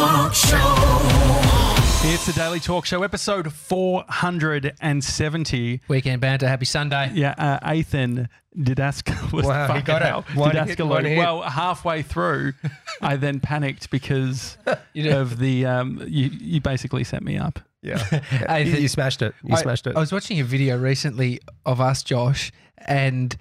Talk Show. It's the Daily Talk Show, episode 470. Weekend banter. Happy Sunday. Yeah, uh, Athan Didaskalou. Wow, he fucking got it. hell, One hit, Didaskalou. one hit. Well, halfway through, I then panicked because You did. of the. Um, you, you basically set me up. Yeah. Hey, you, the- you smashed it. You I- smashed it. I was watching a video recently of us, Josh, and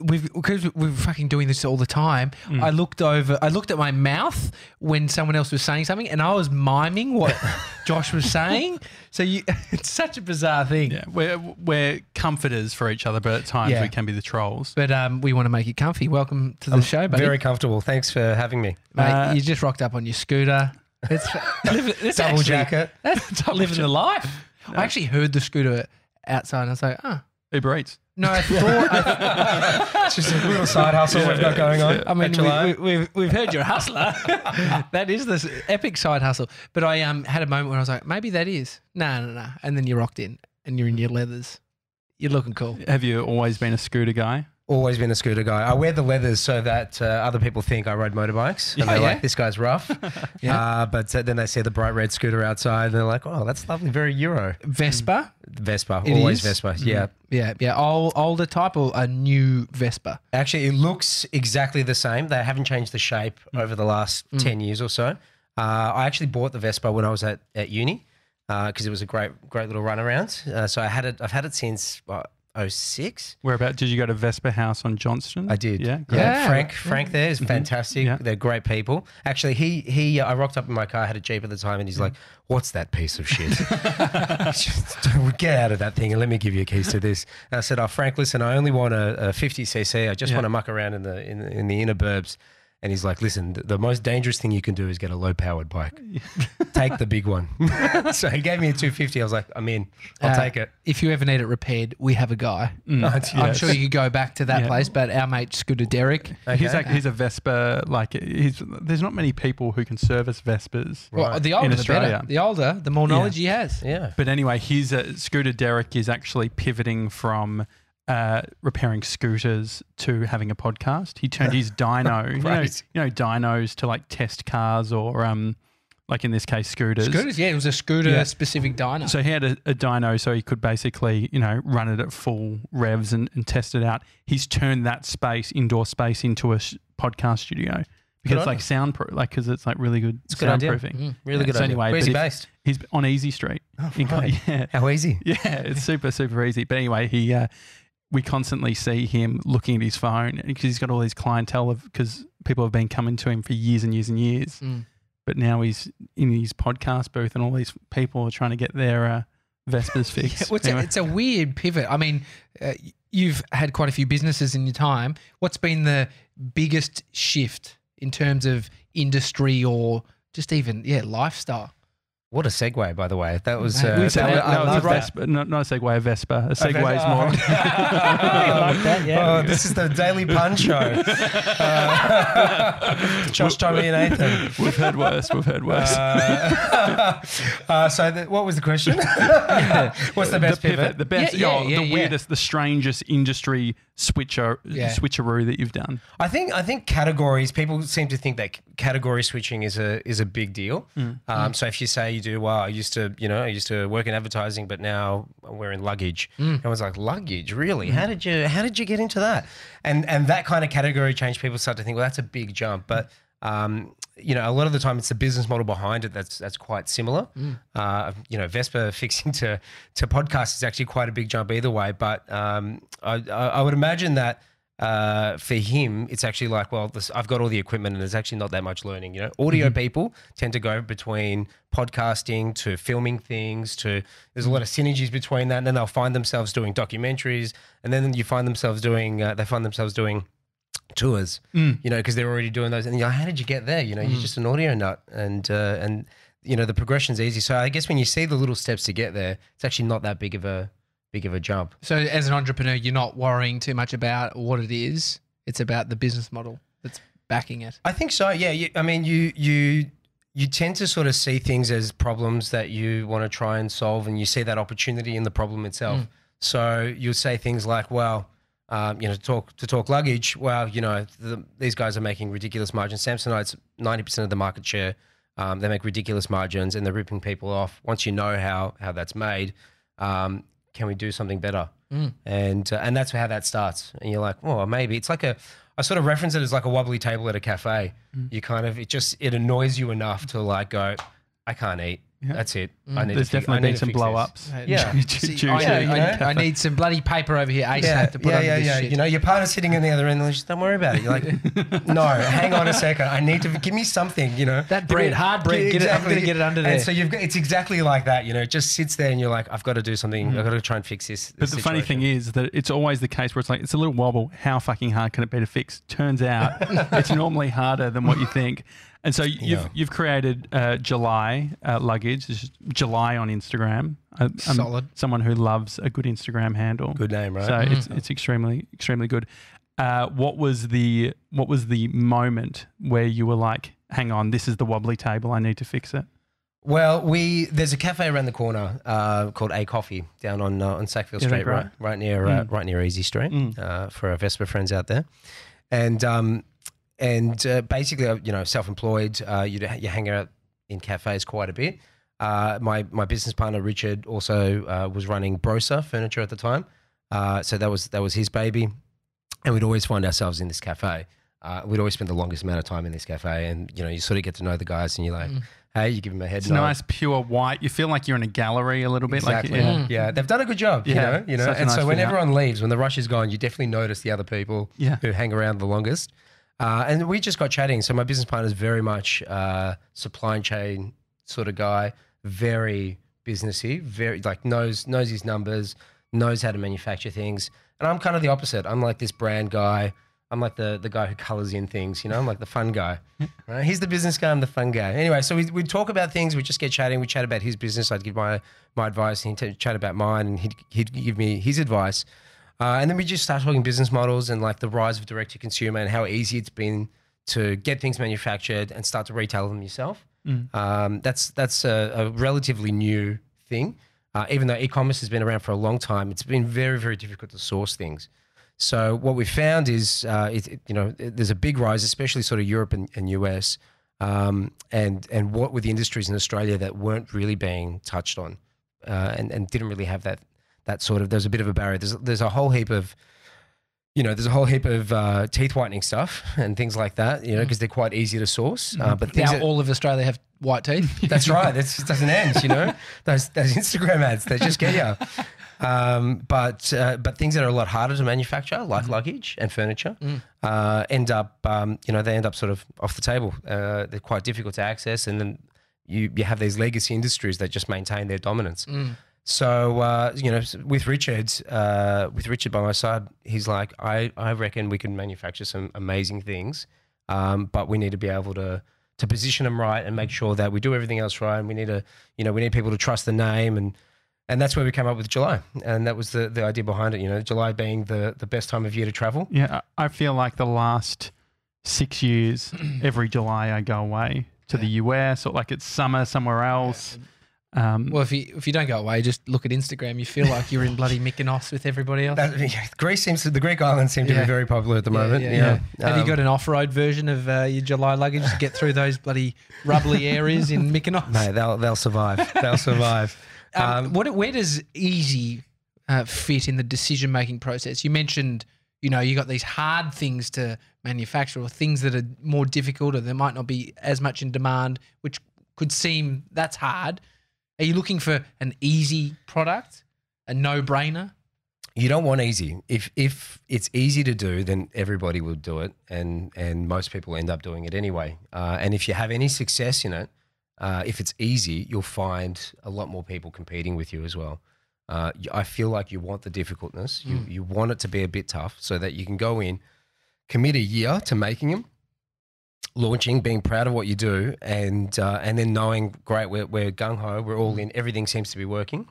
we've because we're fucking doing this all the time. Mm. I looked over, I looked at my mouth when someone else was saying something, and I was miming what Josh was saying. So you, it's such a bizarre thing. Yeah, we're, we're comforters for each other, but at times Yeah. we can be the trolls. But um, we want to make you comfy. Welcome to the show, buddy. Very comfortable. Thanks for having me. Mate, Uh, you just rocked up on your scooter. It's, living, it's Double actually- jacket. That's living the life. I actually heard the scooter outside, and I was like, oh. Uber Eats. No, I thought. I, It's just a little side hustle we've got going on. I mean, we, we, we've, we've heard you're a hustler. that is this epic side hustle. But I um had a moment where I was like, maybe that is. No, no, no. And then you rocked in and you're in your leathers. You're looking cool. Have you always been a scooter guy? Always been a scooter guy. I wear the leathers so that uh, other people think I ride motorbikes. And Oh, they're yeah? like, this guy's rough. Yeah. uh, but uh, then they see the bright red scooter outside and they're like, oh, that's lovely. Very Euro. Vespa. Vespa. It always is? Vespa. Yeah. Yeah, yeah. Old, older type or a new Vespa? Actually, it looks exactly the same. They haven't changed the shape over the last 10 years or so. Uh, I actually bought the Vespa when I was at, at uni because it was a great great little run around. Uh, so I had it. I've had it since 06? Whereabout did you go to Vespa House on Johnston? I did. Yeah, great. Yeah, Yeah. Frank. Frank there is mm-hmm. fantastic. Yeah. They're great people. Actually, he he. Uh, I rocked up in my car. I had a jeep at the time, and he's mm-hmm. like, "What's that piece of shit? Just Get out of that thing and let me give you a keys to this." And I said, "Oh, Frank, listen. I only want a, a 50 cc. I just Yeah. want to muck around in the in, the- in the inner burbs." And he's like, "Listen, the, the most dangerous thing you can do is get a low powered bike. take the big one." so he gave me a 250. I was like, "I'm in. I'll Uh, take it." If you ever need it repaired, we have a guy. Mm. Oh, it's- I'm yes. sure you could go back to that Yeah. place, but our mate Scooter Derek. He's Okay. like he's a Vespa. Like he's there's not many people who can service Vespas. Well, Right. the older, In the better. Australia. The older, the more knowledge he has. Yeah. But anyway, his uh, scooter Derek is actually pivoting from uh, repairing scooters to having a podcast. He turned his dyno, you, know, you know, dynos to like test cars or um, like in this case scooters. Scooters, yeah, it was a scooter Yeah. specific diner. So he had a, a dyno so he could basically, you know, run it at full revs and, and test it out. He's turned that space, indoor space, into a sh- podcast studio because on it's like soundproof, like because it's like really good good soundproofing. Mm. Really Yeah, good so idea. anyway, Where's he based? He's on Easey Street. in Col- right. yeah, How easy? yeah, it's super super easy. But anyway, he uh, we constantly see him looking at his phone because he's got all these clientele of because people have been coming to him for years and years and years. Mm. But now he's in his podcast booth, and all these people are trying to get their uh, Vespas Yeah, fixed. well, it's, a, Anyway. it's a weird pivot. I mean, uh, you've had quite a few businesses in your time. What's been the biggest shift in terms of industry or just even yeah lifestyle? What a segue, by the way. That was. Uh, we've that- no, I it's a love that. Vespa, not, not a Segway, a Vespa. A Segway is Oh. more. like that, yeah. Oh, this is the Daily Pun Show. Uh, Josh, Tommy, and Nathan. We've heard worse. We've heard worse. Uh, uh, so, the, what was the question? What's the best the pivot, pivot? the best, Yeah, yeah, oh, yeah, the yeah. weirdest, the strangest industry switcher Yeah. switcheroo that you've done. I think I think categories. People seem to think that category switching is a is a big deal. Mm. Um, so if you say you do, well, I used to, you know, I used to work in advertising, but now we're in luggage. Mm. was like, luggage, really? How did you how did you get into that? And and that kind of category change, people start to think, well, that's a big jump, but. Um, you know, a lot of the time it's the business model behind it that's that's quite similar. Uh, you know, Vespa fixing to to podcast is actually quite a big jump either way. But um, I, I I would imagine that uh, for him, it's actually like, well, this, I've got all the equipment and there's actually not that much learning. You know, audio people tend to go between podcasting to filming things to, there's a lot of synergies between that. And then they'll find themselves doing documentaries and then you find themselves doing, uh, they find themselves doing tours, Mm. you know, because they're already doing those. And you're like, how did you get there? You know, you're just an audio nut and, uh, and, you know, the progression's easy. So I guess when you see the little steps to get there, it's actually not that big of a, big of a jump. So as an entrepreneur, you're not worrying too much about what it is. It's about the business model that's backing it. I think so. Yeah. You, I mean, you you you tend to sort of see things as problems that you want to try and solve, and you see that opportunity in the problem itself. So you'll say things like, "Well, um, you know, to talk to talk luggage. Well, you know, the, these guys are making ridiculous margins. Samsonite's ninety percent of the market share Um, they make ridiculous margins and they're ripping people off. Once you know how how that's made, um, can we do something better? And uh, and that's how that starts. And you're like, well, maybe it's like a. I sort of reference it as like a wobbly table at a cafe. You kind of it just it annoys you enough to like go, I can't eat. That's it. I need There's to definitely need been some fix blow this. ups. Yeah. See, I, to- you know? I need some bloody paper over here ASAP Yeah, to put yeah, under yeah, this yeah. shit. You know, your partner's sitting in the other end, and just don't worry about it. You're like, no, hang on a second. I need to give me something. You know, That Give bread, hard bread, get it- I'm gonna get it under there. And so you've got it's exactly like that. You know, it just sits there, and you're like, I've got to do something. Mm. I've got to try and fix this. But the funny thing is that it's always the case where it's like it's a little wobble. How fucking hard can it be to fix? Turns out it's normally harder than what you think. And so you've Yeah. you've created uh, July uh, luggage. July on Instagram. I- I'm Solid. Someone who loves a good Instagram handle. good name, right? So it's it's extremely extremely good. Uh, what was the what was the moment where you were like, hang on, this is the wobbly table. I need to fix it. Well, we there's a cafe around the corner uh, called A Coffee down on uh, on Sackville Street, right, great. right near uh, Mm. right near Easey Street Mm. uh, for our Vespa friends out there, and um, and uh, basically, uh, you know, self-employed, uh, you you hang out in cafes quite a bit. Uh, my my business partner Richard also uh, was running Brosa Furniture at the time, uh, so that was that was his baby, and we'd always find ourselves in this cafe. Uh, we'd always spend the longest amount of time in this cafe, and you know, you sort of get to know the guys, and you're like, hey, you give them a head It's nod. nice, pure white. You feel like you're in a gallery a little bit. Exactly. Like, yeah. yeah. they've done a good job. Yeah, you know, you know. such And nice so when out. everyone leaves, when the rush is gone, you definitely notice the other people Yeah. who hang around the longest. Uh, and we just got chatting. So my business partner is very much uh, supply chain sort of guy, very businessy, very like knows knows his numbers, knows how to manufacture things. And I'm kind of the opposite. I'm like this brand guy. I'm like the the guy who colors in things. You know, I'm like the fun guy. Right? He's the business guy. I'm the fun guy. Anyway, so we we talk about things. We just get chatting. We chat about his business. I'd give my my advice, he'd t- chat about mine, and he'd he'd give me his advice. Uh, and then we just start talking business models and like the rise of direct to consumer and how easy it's been to get things manufactured and start to retail them yourself. Um, that's that's a, a relatively new thing. Uh, even though e-commerce has been around for a long time, it's been very very difficult to source things. So what we found is, uh, it, it- you know, it- there's a big rise, especially sort of Europe and, and US, um, and and what with the industries in Australia that weren't really being touched on, uh, and and didn't really have that that sort of. There's a bit of a barrier. There's there's a whole heap of you know, there's a whole heap of uh, teeth whitening stuff and things like that, you know, because they're quite easy to source. Uh, but things now that, all of Australia have white teeth. that's right. That just doesn't end. You know, those those Instagram ads they just get you. Um, but uh, but things that are a lot harder to manufacture, like luggage and furniture, uh, end up um, you know they end up sort of off the table. Uh, they're quite difficult to access, and then you you have these legacy industries that just maintain their dominance. So uh, you know, with Richard, uh, with Richard by my side, he's like, I, I reckon we can manufacture some amazing things, um, but we need to be able to to position them right and make sure that we do everything else right. And we need to, you know, we need people to trust the name, and and that's where we came up with July, and that was the the idea behind it. You know, July being the the best time of year to travel. Yeah, I I feel like the last six years, every July I go away to the US or like it's summer somewhere else. Um, Well, if you if you don't go away, just look at Instagram. You feel like you're in bloody Mykonos with everybody else. That, Greece seems to, the Greek islands seem to Yeah. be very popular at the moment. Yeah, you yeah, know. yeah. Have you Um, got an off-road version of uh, your July luggage to get through those bloody rubbly areas in Mykonos? Mate, they'll they'll survive. They'll survive. Um, what, where does easy uh, fit in the decision making process? You mentioned, you know, you got these hard things to manufacture or things that are more difficult or there might not be as much in demand, which could seem that's hard. Are you looking for an easy product, a no brainer? you don't want easy. If if it's easy to do, then everybody will do it, and and most people end up doing it anyway. Uh, and if you have any success in it, uh, if it's easy, you'll find a lot more people competing with you as well. Uh, I feel like you want the difficultness. You you want it to be a bit tough so that you can go in, commit a year to making them, launching, being proud of what you do, and uh, and then knowing great we're, we're gung ho, we're all in, everything seems to be working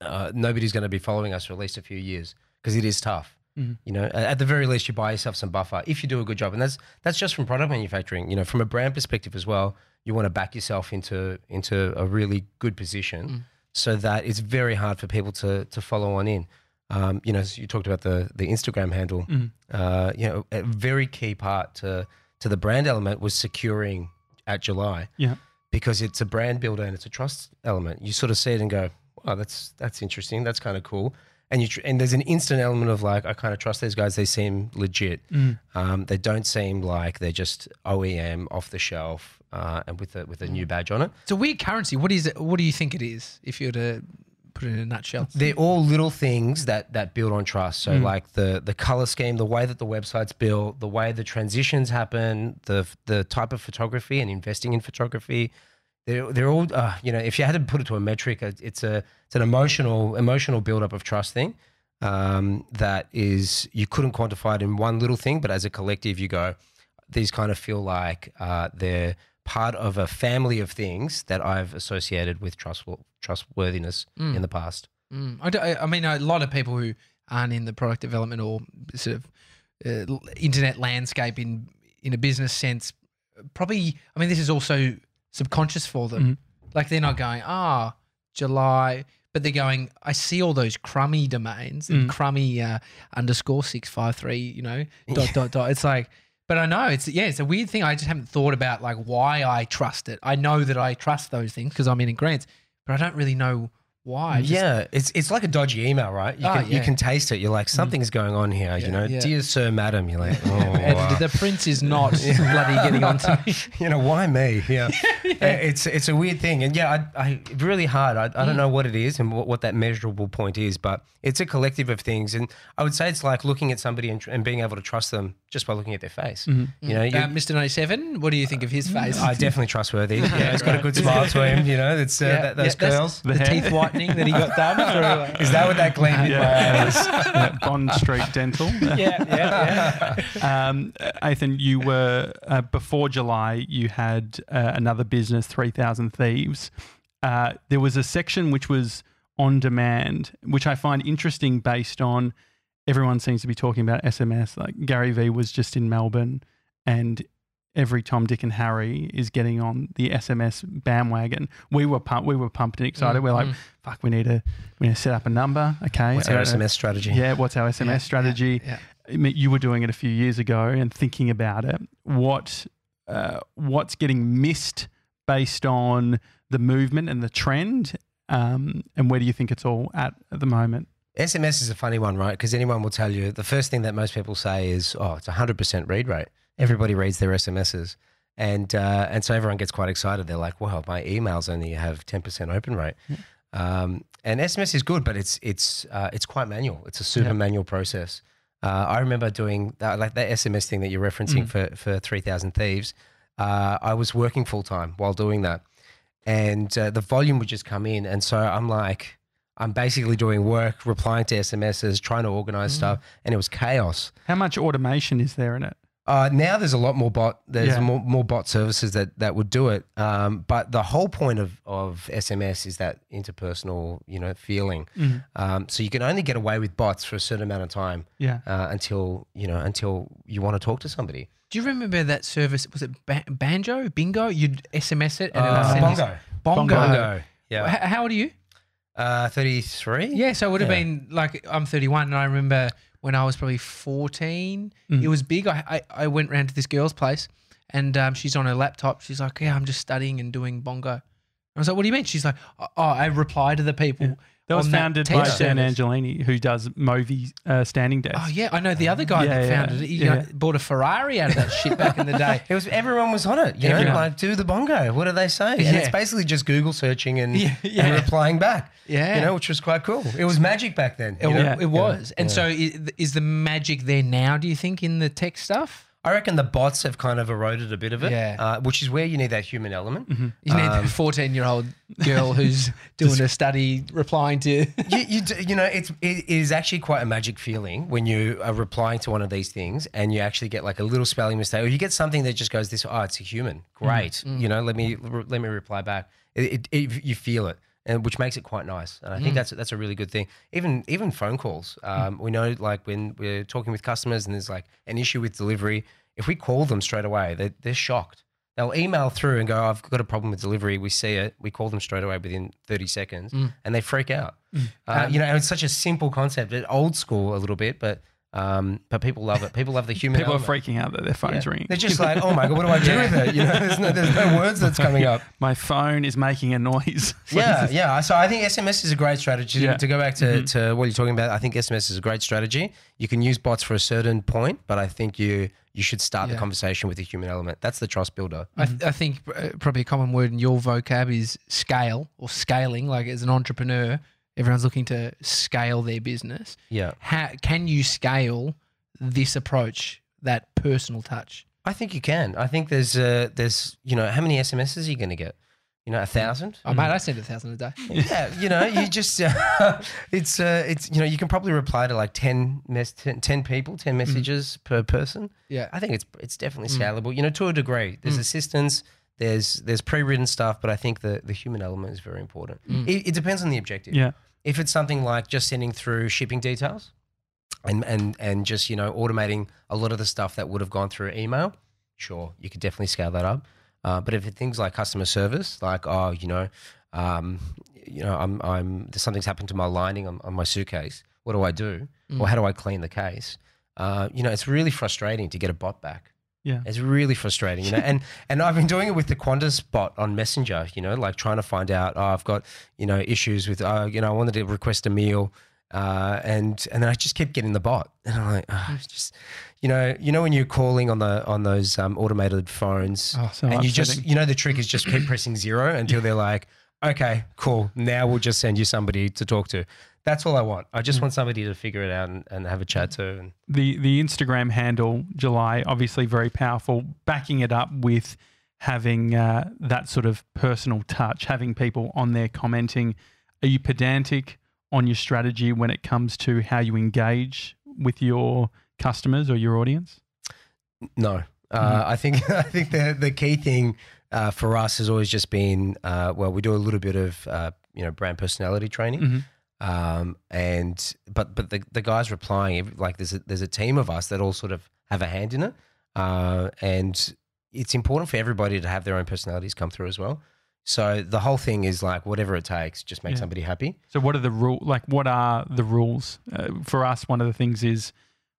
uh, nobody's going to be following us for at least a few years because it is tough. Mhm. You know, at the very least, you buy yourself some buffer if you do a good job, and that's that's just from product manufacturing. You know, from a brand perspective as well, you want to back yourself into into a really good position, so that it's very hard for people to to follow on in. Um, you know, so you talked about the the Instagram handle. Uh, you know, a very key part to to the brand element was securing at July Yeah. because it's a brand builder and it's a trust element. You sort of see it and go, "Oh, that's that's interesting. That's kind of cool." And you tr- and there's an instant element of like, I kind of trust these guys. They seem legit. Um, they don't seem like they're just OEM off the shelf uh, and with a with a new badge on it. It's a weird currency. What is it? What do you think it is? If you were to put it in a nutshell. They're all little things that that build on trust. So like the the color scheme, the way that the website's built, the way the transitions happen, the the type of photography and investing in photography. They're they're all uh, you know. If you had to put it to a metric, it's a it's an emotional emotional build up of trust thing. Um, that is you couldn't quantify it in one little thing, but as a collective, you go. These kind of feel like uh, they're part of a family of things that I've associated with trust trustworthiness in the past. Mm. I, don't- I- I mean, a lot of people who aren't in the product development or sort of uh, internet landscape in in a business sense, probably. I mean, this is also subconscious for them. Like they're not going, ah, July, but they're going. I see all those crummy domains and crummy uh, underscore six five three. You know, dot dot dot. It's like. But I know it's yeah, it's a weird thing. I just haven't thought about like why I trust it. I know that I trust those things because I'm in grants, but I don't really know why. Just- yeah, it's it's like a dodgy email, right? You Oh, can you can taste it. You're like mm. something's going on here. you know, yeah. dear sir, madam. You're like, oh, wow. the prince is not bloody getting onto me. you know, why me? Yeah, Uh, it's it's a weird thing, and yeah, I, I really hard. I, I don't mm. know what it is and what, what that measurable point is, but it's a collective of things, and I would say it's like looking at somebody and, tr- and being able to trust them just by looking at their face. You know, you, Uh, Mr. 97, what do you think of his face? I definitely trustworthy. Yeah, he's got a good smile to him. You know, it's uh, Yeah, that, those yeah, curls. The, teeth whitening that he got done. through, Is that what that gleam in my eyes? Yeah, Bond Street Dental. yeah, yeah, yeah. Um, Athan, you were uh, before July. You had uh, another business, Three Thousand Thieves. Uh, there was a section which was on demand, which I find interesting based on everyone seems to be talking about SMS. Like Gary Vee was just in Melbourne, and every Tom, Dick, and Harry is getting on the SMS bandwagon. We were pumped. We were pumped and excited. we're like, fuck, we need to we need to set up a number. Okay, What's I our don't. SMS strategy? Yeah, what's our SMS strategy? yeah. I mean, you were doing it a few years ago and thinking about it. What uh, what's getting missed based on the movement and the trend, um, and where do you think it's all at at the moment? SMS is a funny one, right? Because anyone will tell you the first thing that most people say is, "Oh, it's hundred percent read rate." Everybody reads their SMSs, and uh, and so everyone gets quite excited. They're like, "Well, my emails only have ten percent open rate." Um, and SMS is good, but it's it's uh, it's quite manual. It's a super manual process. Uh, I remember doing that, like that SMS thing that you're referencing for for three thousand thieves. Uh, I was working full time while doing that, and uh, the volume would just come in, and so I'm like, I'm basically doing work, replying to SMSs, trying to organize stuff, and it was chaos. How much automation is there in it? Uh, now there's a lot more bot. There's Yeah. more, more bot services that, that would do it. Um, but the whole point of, of SMS is that interpersonal, you know, feeling. Um, so you can only get away with bots for a certain amount of time Yeah, uh, until you know until you want to talk to somebody. Do you remember that service? Was it ba- Banjo? Bingo? You'd SMS it and it would Uh, send you- Bongo. Bongo. Bongo. Yeah. H- How old are you? Uh, Thirty three. Yeah, so it would have Yeah. been like I'm 31, and I remember when I was probably 14, Mm. it was big. I, I I went round to this girl's place, and um, she's on her laptop. She's like, "Yeah, I'm just studying and doing bongo." I was like, "What do you mean?" She's like, "Oh, I reply to the people." That was on founded by text Dan. Angelini, who does Movi uh, standing desk. Oh yeah, I know the other guy Yeah, that yeah, founded it. He yeah. uh, bought a Ferrari out of that shit back in the day. It was everyone was on it. You know, like do the bongo. What do they say? And Yeah. it's basically just Google searching and, Yeah, and replying back. Yeah. you know, which was quite cool. It was magic back then. It. Yeah. it was, and so i- is the magic there now? Do you think in the tech stuff? I reckon the bots have kind of eroded a bit of it, Yeah. uh, which is where you need that human element. Mm-hmm. You need um, a 14 year old girl who's doing a study replying to. you, you, d- you know, it's it is actually quite a magic feeling when you are replying to one of these things and you actually get like a little spelling mistake, or you get something that just goes this. Oh, it's a human. Great. Mm. Mm. You know, let me let me reply back. It, it- you feel it. And which makes it quite nice, and I think that's that's a really good thing. Even even phone calls, um, we know like when we're talking with customers and there's like an issue with delivery, if we call them straight away, they they're shocked. They'll email through and go, "I've got a problem with delivery." We see it, we call them straight away within thirty seconds, and they freak out. Uh, you know, and it's such a simple concept, it old school a little bit, but Um, but people love it. People love the human. People are freaking out that their phone's Yeah. ringing. They're just like, oh my god, what do I do with it? You know, there's no, there's no words that's coming up. My phone is making a noise. Yeah, yeah. So I think SMS is a great strategy. Yeah. To go back to, to what you're talking about, I think SMS is a great strategy. You can use bots for a certain point, but I think you you should start the conversation with the human element. That's the trust builder. I, th- I think uh, probably a common word in your vocab is scale or scaling. Like as an entrepreneur, everyone's looking to scale their business. Yeah. How can you scale this approach, that personal touch? I think you can. I think there's uh, there's you know how many SMSs are you going to get? You know, a thousand. Oh, mate, I send a thousand a day. yeah, you know, you just uh, it's uh, it's you know you can probably reply to like 10, mes- 10, 10 people, ten messages per person. Yeah. I think it's it's definitely scalable. You know, to a degree. There's assistance. There's there's pre-written stuff, but I think the the human element is very important. It, it depends on the objective. yeah. If it's something like just sending through shipping details, and and and just you know automating a lot of the stuff that would have gone through email, sure, you could definitely scale that up. Uh, but if it's things like customer service, like oh, you know, um, you know, I'm I'm there's something's happened to my lining on, on my suitcase. What do I do? Or how do I clean the case? Uh, you know, it's really frustrating to get a bot back. Yeah. It's really frustrating, you know. and and I've been doing it with the Qantas bot on Messenger, you know, like trying to find out. Oh, I've got you know issues with. Uh, you know, I wanted to request a meal, uh, and and then I just kept getting the bot, and I'm like, oh, just, you know, you know when you're calling on the on those um, automated phones, Oh, so and you just you know the trick is just keep pressing zero until they're like, okay, cool, now we'll just send you somebody to talk to. That's all I want. I Mm. just want somebody to figure it out and, and have a chat to. And the the Instagram handle July obviously very powerful. Backing it up with having uh, that sort of personal touch, having people on there commenting. Are you pedantic on your strategy when it comes to how you engage with your customers or your audience? No, uh, I think I think the the key thing uh, for us has always just been uh, well, we do a little bit of uh, you know brand personality training, Mhm. Um, and but but the the guys replying like there's a, there's a team of us that all sort of have a hand in it, uh, and it's important for everybody to have their own personalities come through as well. So the whole thing is like whatever it takes, just make Yeah. somebody happy. So what are the rule? Like what are the rules uh, for us? One of the things is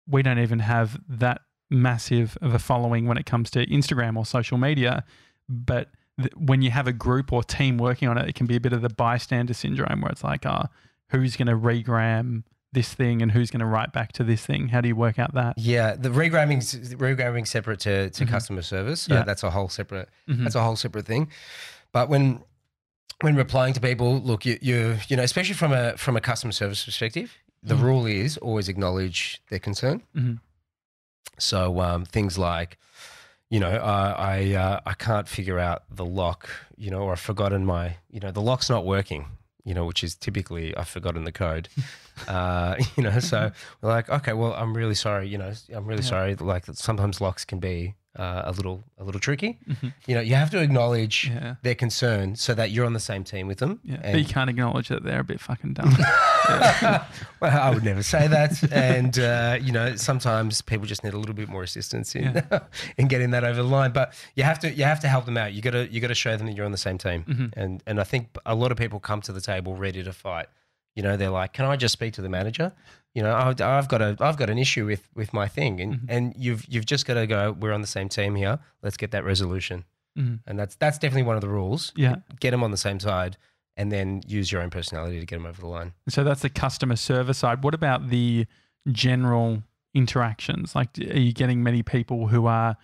we don't even have that massive of a following when it comes to Instagram or social media, but th- when you have a group or team working on it, it can be a bit of the bystander syndrome where it's like, uh, who's going to regram this thing and who's going to write back to this thing? How do you work out that? Yeah, the regramming regramming separate to, to Mhm. customer service. So Yeah. that's a whole separate Mhm. that's a whole separate thing. But when when replying to people, look, you you you know, especially from a from a customer service perspective, the Mhm. rule is always acknowledge their concern. Mhm. So um, things like, you know, uh, I uh, I can't figure out the lock, you know, or I've forgotten my, you know, the lock's not working, you know, which is typically I've forgotten the code, uh, you know. So we're like, okay, well, I'm really sorry, you know, I'm really Yeah. sorry. Like sometimes locks can be uh, a little a little tricky. Mhm. You know, you have to acknowledge Yeah. their concern so that you're on the same team with them. Yeah. And- but you can't acknowledge that they're a bit fucking dumb. well, I would never say that. And, uh, you know, sometimes people just need a little bit more assistance in, in getting that over the line. But you have to you have to help them out. You gotta you gotta show them that you're on the same team. Mhm. And and I think a lot of people come to the table ready to fight. You know, they're like, Can I just speak to the manager? You know, I've, I've got a I've got an issue with with my thing. And Mhm. and you've you've just gotta go, We're on the same team here. Let's get that resolution. Mhm. And that's that's definitely one of the rules. Yeah. Get them on the same side and then use your own personality to get them over the line. So that's the customer service side. What about the general interactions? Like, are you getting many people who are,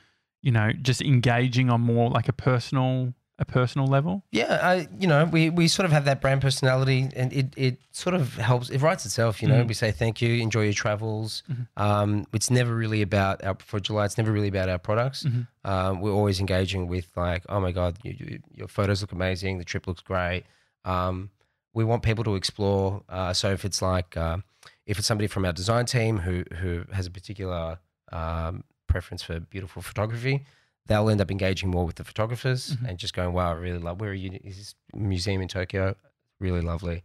you know, just engaging on more like a personal, a personal level? Yeah, I, you know, we, we sort of have that brand personality, and it, it sort of helps. It writes itself, you know. Mhm. We say thank you, enjoy your travels. Mhm. Um, it's never really about our for July. It's never really about our products. Mhm. Um, we're always engaging with like, oh my god, you, you, your photos look amazing. The trip looks great. Um, we want people to explore. Uh, so if it's like, uh, if it's somebody from our design team who who has a particular um, preference for beautiful photography, they'll end up engaging more with the photographers Mhm. and just going, "Wow, I really love. Where are you? Is this museum in Tokyo? Really lovely."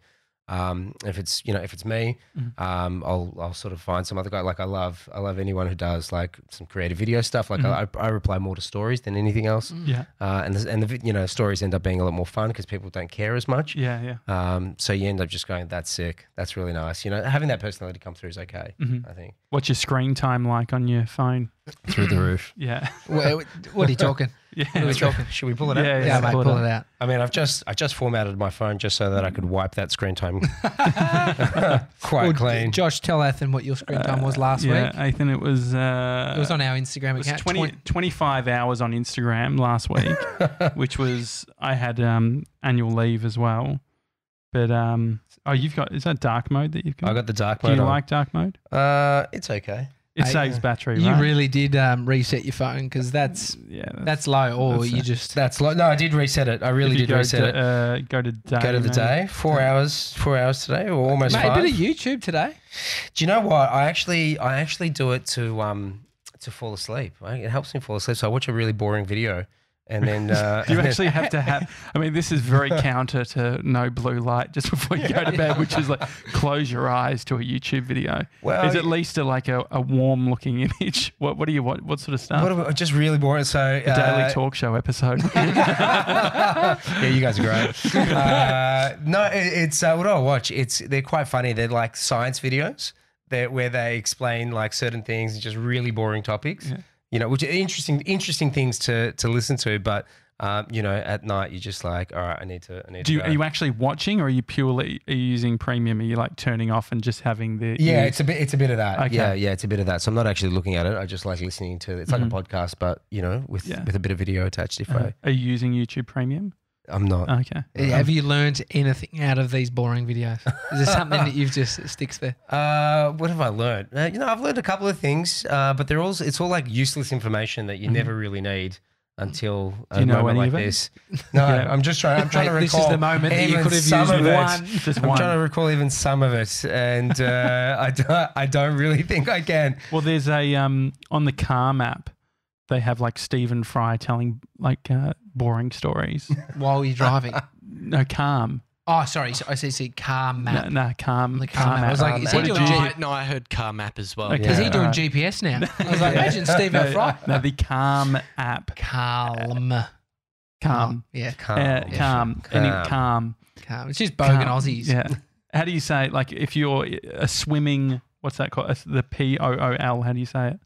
Um, if it's you know if it's me, Mm-hmm. um, I'll I'll sort of find some other guy. Like I love I love anyone who does like some creative video stuff. Like Mm-hmm. I, I reply more to stories than anything else. Yeah. Uh, and the, and the you know stories end up being a lot more fun because people don't care as much. Yeah. Yeah. Um, so you end up just going, "That's sick. That's really nice." You know, having that personality come through is okay. Mhm. I think What's your screen time like on your phone? through the roof. Yeah. What, what are you talking? Yeah. We? Should we pull it out? yeah. Yeah, mate, pull pull it it out. I mean, I've just I just formatted my phone just so that I could wipe that screen time quite Well, clean. Josh, tell Athan what your screen time was last yeah, week. Athan, it was. Uh, It was on our Instagram it was account. 20, 20 25 hours on Instagram last week, which was I had um, annual leave as well. But um, oh, you've got is that dark mode that you've got? I got the dark mode. Do you on. like dark mode? Uh, it's okay. It Hey, saves battery. You right? really did um, reset your phone because that's yeah. that's low, or that's you just That's low. no, I did reset it. I really did reset to, it. Uh, go to day. Go to the maybe. day. Four hours. Four hours today, or almost mate, a bit of YouTube today. Do you know what? I actually, I actually do it to um to fall asleep. It helps me fall asleep. So I watch a really boring video, and then uh, You actually have to have. I mean, this is very counter to no blue light just before you go to bed, which is like close your eyes to a YouTube video. Well, is at least a, like a, a warm looking image. What what do you what what sort of stuff? what just really boring. So the daily uh, talk show episode. yeah, you guys are great. uh, no, it, it's uh, what do I watch? It's they're quite funny. They're like science videos that where they explain like certain things, and just really boring topics. Yeah. You know, which are interesting, interesting things to to listen to. But um, you know, at night you're just like, all right, I need to, I need do to. you, go. are you actually watching, or are you purely are you using premium? Are you like turning off and just having the yeah, it's a bit. It's a bit of that. Okay. Yeah, yeah, it's a bit of that. So I'm not actually looking at it. I just like listening to. It. It's like Mhm. a podcast, but you know, with Yeah. with a bit of video attached. If uh, are you using YouTube Premium? I, I'm not. Okay. Have you learned anything out of these boring videos? Is there something that you've just sticks there? Uh, what have I learned? Uh, you know, I've learned a couple of things, uh, but they're all it's all like useless information that you never really need until a Mm-hmm. you know moment any like of it? this. No, Yeah. I'm just trying. I'm trying to Mate, this recall. is the moment that you could have some used one. Just I'm one. trying to recall even some of it, and uh, I don't. I don't really think I can. Well, there's a um on the Calm app, they have like Stephen Fry telling like uh, boring stories. While you're driving. no, Calm. Oh, sorry. so I see, see car No, map. no, Calm. The calm car map. I was like, is What he did doing you- G- No, I, heard car map as well. Okay. Is he doing. GPS now? I was like, imagine Steve no, Fry. no, the Calm app. Calm. Calm. Yeah, Calm. Uh, calm. Any Calm. calm. calm. It's just bogan Calm. Aussies. Yeah. How do you say it? Like if you're a swimming, what's that called? Uh, The P O O L. How do you say it?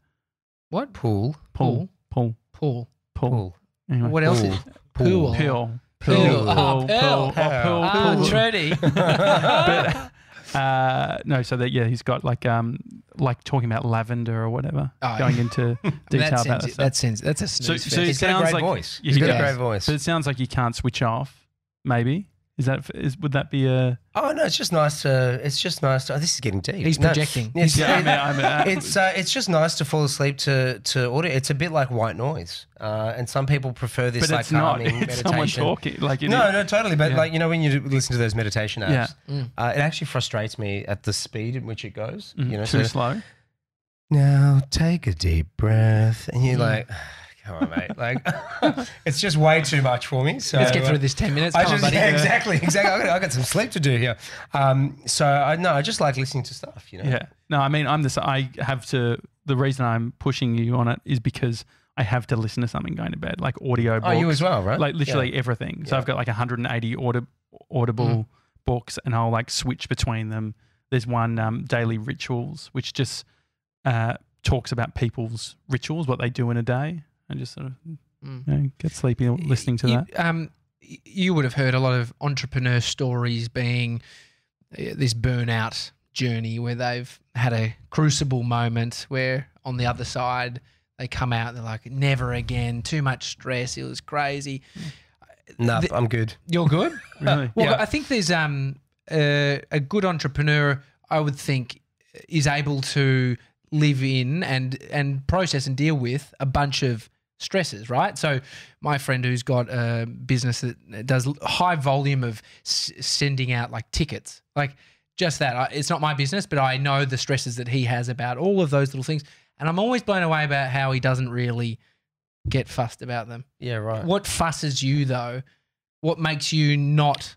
What? Pool. Pull. Pull. Pool. Pull. Pool. Anyway. What else Pool. is Pool. Pool. Pill. Pill. Pill. Ah, Pill. pill. Pill. Pill. Oh, Ah, pill. But uh, no, so that yeah, he's got like um like talking about lavender or whatever, Oh, going into detail that about sends, that stuff. that sends, that's a So- so fest. it He's got a great like- voice. Yeah, He's he got a great voice. But it sounds like you can't switch off. Maybe is that is would that be a? Oh no, it's just nice to. It's just nice to. Oh, this is getting deep. He's No, projecting. It's, Yeah, I mean, I mean, uh, it's uh, it's just nice to fall asleep to to audio. It's a bit like white noise, uh, and some people prefer this but like it's not. calming It's someone talking. Like it No, is- no, totally. But Yeah. like you know, when you listen to those meditation apps, Yeah. Mm. uh, it actually frustrates me at the speed in which it goes. Mhm, You know, too so slow. now take a deep breath, and you're Mm. like, come on, mate. Like, it's just way too much for me. So Let's get through this 10 minutes. I Come on, buddy. yeah, exactly, exactly. I got, I got some sleep to do here. Um, so I no, I just like listening to stuff. You know. Yeah. No, I mean, I'm this. I have to. The reason I'm pushing you on it is because I have to listen to something going to bed, like audio. Oh, you as well, right? Like literally Yeah. everything. So Yeah. I've got like 180 audi- audible Mm. books, and I'll like switch between them. There's one um, daily rituals, which just uh, talks about people's rituals, what they do in a day, and just sort of Mm. you know, get sleepy listening to you, that. Um, you would have heard a lot of entrepreneur stories being uh, this burnout journey where they've had a crucible moment where on the other side they come out and they're like never again too much stress it was crazy No, The- I'm good. you're good Really? well Yeah. i think there's um uh, a good entrepreneur i would think is able to live in and and process and deal with a bunch of stresses right so my friend who's got a business that does high volume of s- sending out like tickets like just that I, it's not my business but i know the stresses that he has about all of those little things and i'm always blown away about how he doesn't really get fussed about them Yeah, right. what fusses you though? What makes you not?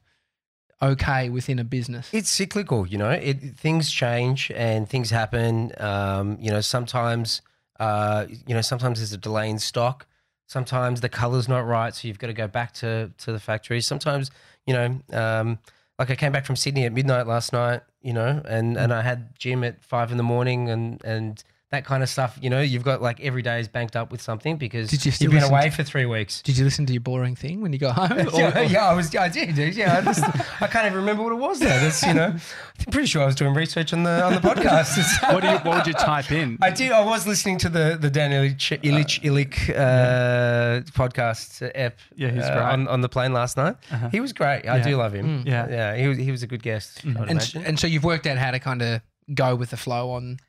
okay within a business? It's cyclical, you know. It things change and things happen. Um, you know, sometimes, uh, you know, sometimes there's a delay in stock. Sometimes the color's not right, so you've got to go back to to the factory. Sometimes, you know, um, like I came back from Sydney at midnight last night, you know, and and I had gym at five in the morning, and and that kind of stuff. You know, you've got like every day is banked up with something because Did you still you've been away to- for three weeks. Did you listen to your boring thing when you got home? Or- yeah, or- yeah, I was. I did. Yeah, I, just, I can't even remember what it was. There, that's you know, I'm pretty sure I was doing research on the on the podcast. What, do you, what would you type in? I did. I was listening to the the Dan Ilic Ilic, Ilic uh, podcast uh, ep. Yeah, he's uh, great. on, on the plane last night. Uh-huh. He was great. I Yeah. do love him. Yeah. yeah. He was he was a good guest. I would and, imagine. and so you've worked out how to kind of go with the flow on.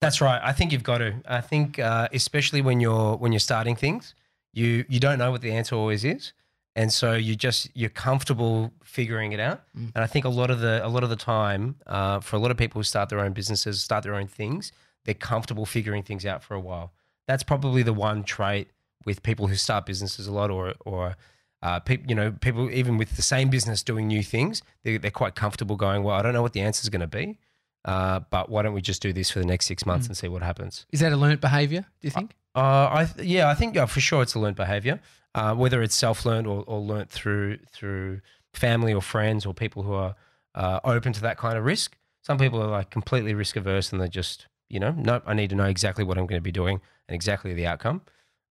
That's right. I think you've got to. I think uh, especially when you're when you're starting things, you you don't know what the answer always is, and so you just you're comfortable figuring it out. Mm. And I think a lot of the a lot of the time, uh, for a lot of people who start their own businesses, start their own things, they're comfortable figuring things out for a while. That's probably the one trait with people who start businesses a lot, or or uh, people you know people even with the same business doing new things, they, they're quite comfortable going. Well, I don't know what the answer is going to be. Uh, but why don't we just do this for the next six months and see what happens? Is that a learnt behavior? Do you think? Uh, I th- yeah, I think uh, for sure it's a learned behavior, uh, whether it's self-learned or, or learnt through through family or friends or people who are uh, open to that kind of risk. Some people are like completely risk averse and they're just you know, nope, I need to know exactly what I'm going to be doing and exactly the outcome.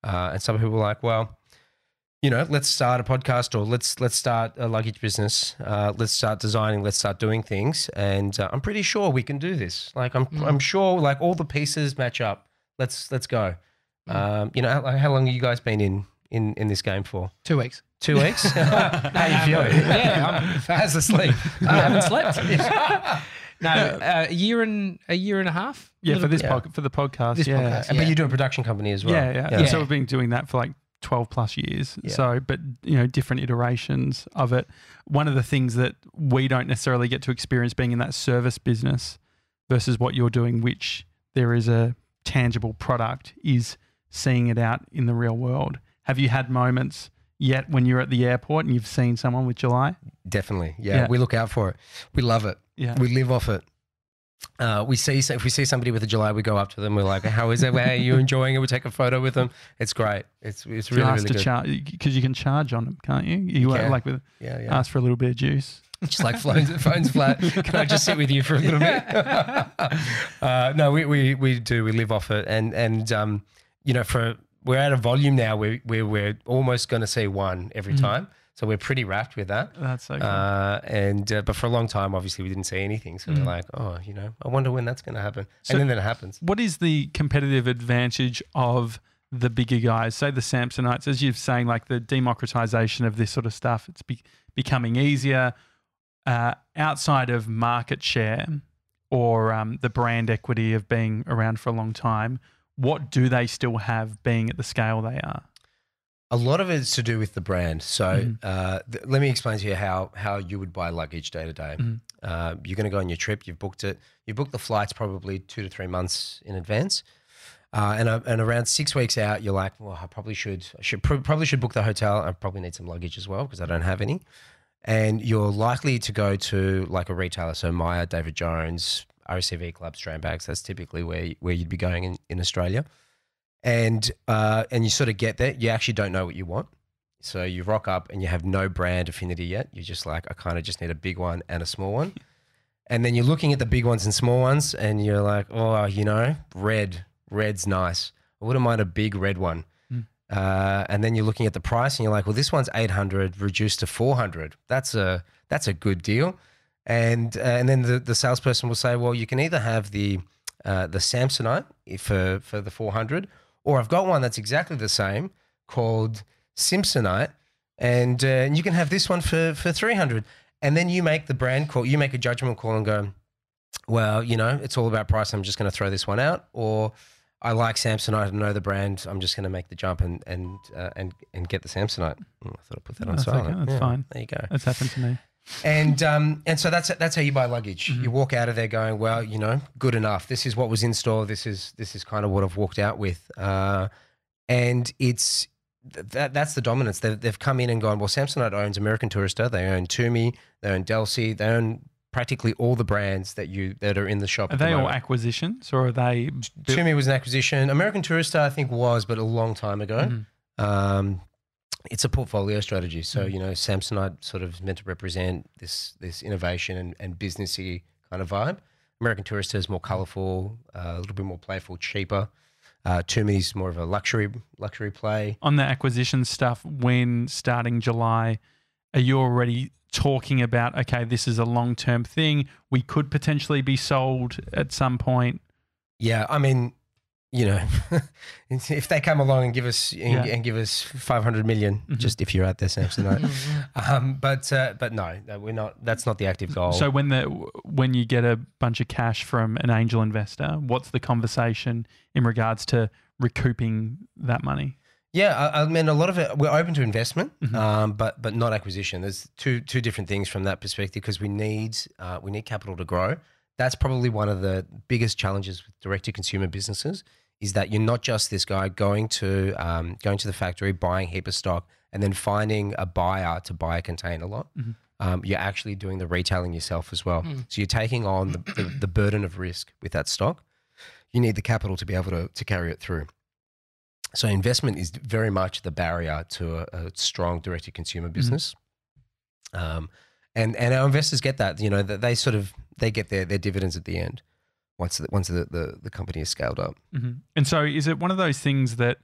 Uh, and some people are like, well, you know, let's start a podcast or let's let's start a luggage business. Uh, let's start designing. Let's start doing things. And uh, I'm pretty sure we can do this. Like I'm Mm. I'm sure like all the pieces match up. Let's let's go. Um, you know, how, how long have you guys been in in in this game for? Two weeks. Two weeks. how you feeling? Yeah, I'm fast asleep. I haven't slept. no, uh, a year and a year and a half. yeah, for this yeah. pod, for the podcast. This yeah. podcast. But you do a production company as well. Yeah, yeah, Yeah. And so we've been doing that for like 12 plus years. Yeah. So, but, you know, different iterations of it. One of the things that we don't necessarily get to experience being in that service business versus what you're doing, which there is a tangible product, is seeing it out in the real world. Have you had moments yet when you're at the airport and you've seen someone with July? Definitely. Yeah, Yeah. We look out for it. We love it. Yeah. We live off it. Uh, we see if we see somebody with a July, we go up to them. We're like, "How is it? How are you enjoying it?" We take a photo with them. It's great. It's it's really really to good. charge because you can charge on them, can't you? You, uh, can. like with yeah, yeah. ask for a little bit of juice. Just like phones, phones flat. Can I just sit with you for a little bit? uh, no, we, we we do. We live off it, and and um, you know, for we're at a volume now where where we're almost going to see one every Mm. time. So we're pretty wrapped with that. That's so cool. Uh, and uh, but for a long time, obviously, we didn't see anything. So we're Mm. like, oh, you know, I wonder when that's going to happen. So- and then, then it happens. what is the competitive advantage of the bigger guys, say the Samsonites, as you're saying, like the democratization of this sort of stuff? It's be- becoming easier uh, outside of market share or um, the brand equity of being around for a long time. What do they still have being at the scale they are? A lot of it's to do with the brand. So Mhm. uh, th- let me explain to you how how you would buy luggage day to day. Mhm. Uh, You're going to go on your trip. You've booked it. You booked the flights probably two to three months in advance. Uh, and, uh, and around six weeks out, you're like, well, I probably should, I should pr- probably should book the hotel. I probably need some luggage as well because I don't have any. And you're likely to go to like a retailer, so Myer, David Jones, RCV Club, Strandbags. That's typically where where you'd be going in, in Australia. And uh, and you sort of get there, you actually don't know what you want. So you rock up and you have no brand affinity yet. You're just like, I kind of just need a big one and a small one. And then you're looking at the big ones and small ones, and you're like, oh, you know, red, red's nice. I wouldn't mind a big red one. Mm. Uh, and then you're looking at the price, and you're like, well, this one's 800 reduced to 400. That's a that's a good deal. And uh, and then the, the salesperson will say, well, you can either have the uh, the Samsonite for for the 400, or I've got one that's exactly the same called Simpsonite, and, uh, and you can have this one for for 300. And then you make the brand call, you make a judgment call and go, well, you know, it's all about price. I'm just going to throw this one out, or I like Samsonite and know the brand. I'm just going to make the jump and and uh, and and get the Samsonite. Oh, I thought I'd put that on That's silent. that's fine. There you go. That's happened to me. And um, and so that's that's how you buy luggage. Mm-hmm. You walk out of there going, well, you know, good enough. This is what was in store. This is this is kind of what I've walked out with. Uh, and it's that that's the dominance. They've, they've come in and gone. Well, Samsonite owns American Tourister. They own Tumi. They own Delsey. They own practically all the brands that you that are in the shop. Are at the they all acquisitions or are they? built- Tumi was an acquisition. American Tourister, I think, was, but a long time ago. Mhm. Um, it's a portfolio strategy. So Mm. you know, Samsonite sort of meant to represent this this innovation and, and businessy kind of vibe. American Tourister is more colourful, uh, a little bit more playful, cheaper. Uh, Tumi's more of a luxury luxury play. on the acquisition stuff when starting July, are you already talking about okay, this is a long term thing? We could potentially be sold at some point. Yeah, I mean, you know, if they come along and give us and, Yeah. and give us five hundred million, Mhm. just if you're out there, Samsonite. um, but uh, but no, no, we're not. That's not the active goal. So when the when you get a bunch of cash from an angel investor, what's the conversation in regards to recouping that money? Yeah, I, I mean, a lot of it we're open to investment, Mhm. um, but but not acquisition. There's two two different things from that perspective because we need uh, we need capital to grow. That's probably one of the biggest challenges with direct to consumer businesses is that you're not just this guy going to um, going to the factory buying a heap of stock and then finding a buyer to buy a container lot. Mhm. Um, you're actually doing the retailing yourself as well. Mm. So you're taking on the, the, the burden of risk with that stock. You need the capital to be able to, to carry it through. So investment is very much the barrier to a, a strong direct to consumer business. Um, and and our investors get that, you know, that they sort of they get their, their dividends at the end once the, once the, the, the company is scaled up. hmm And so, is it one of those things that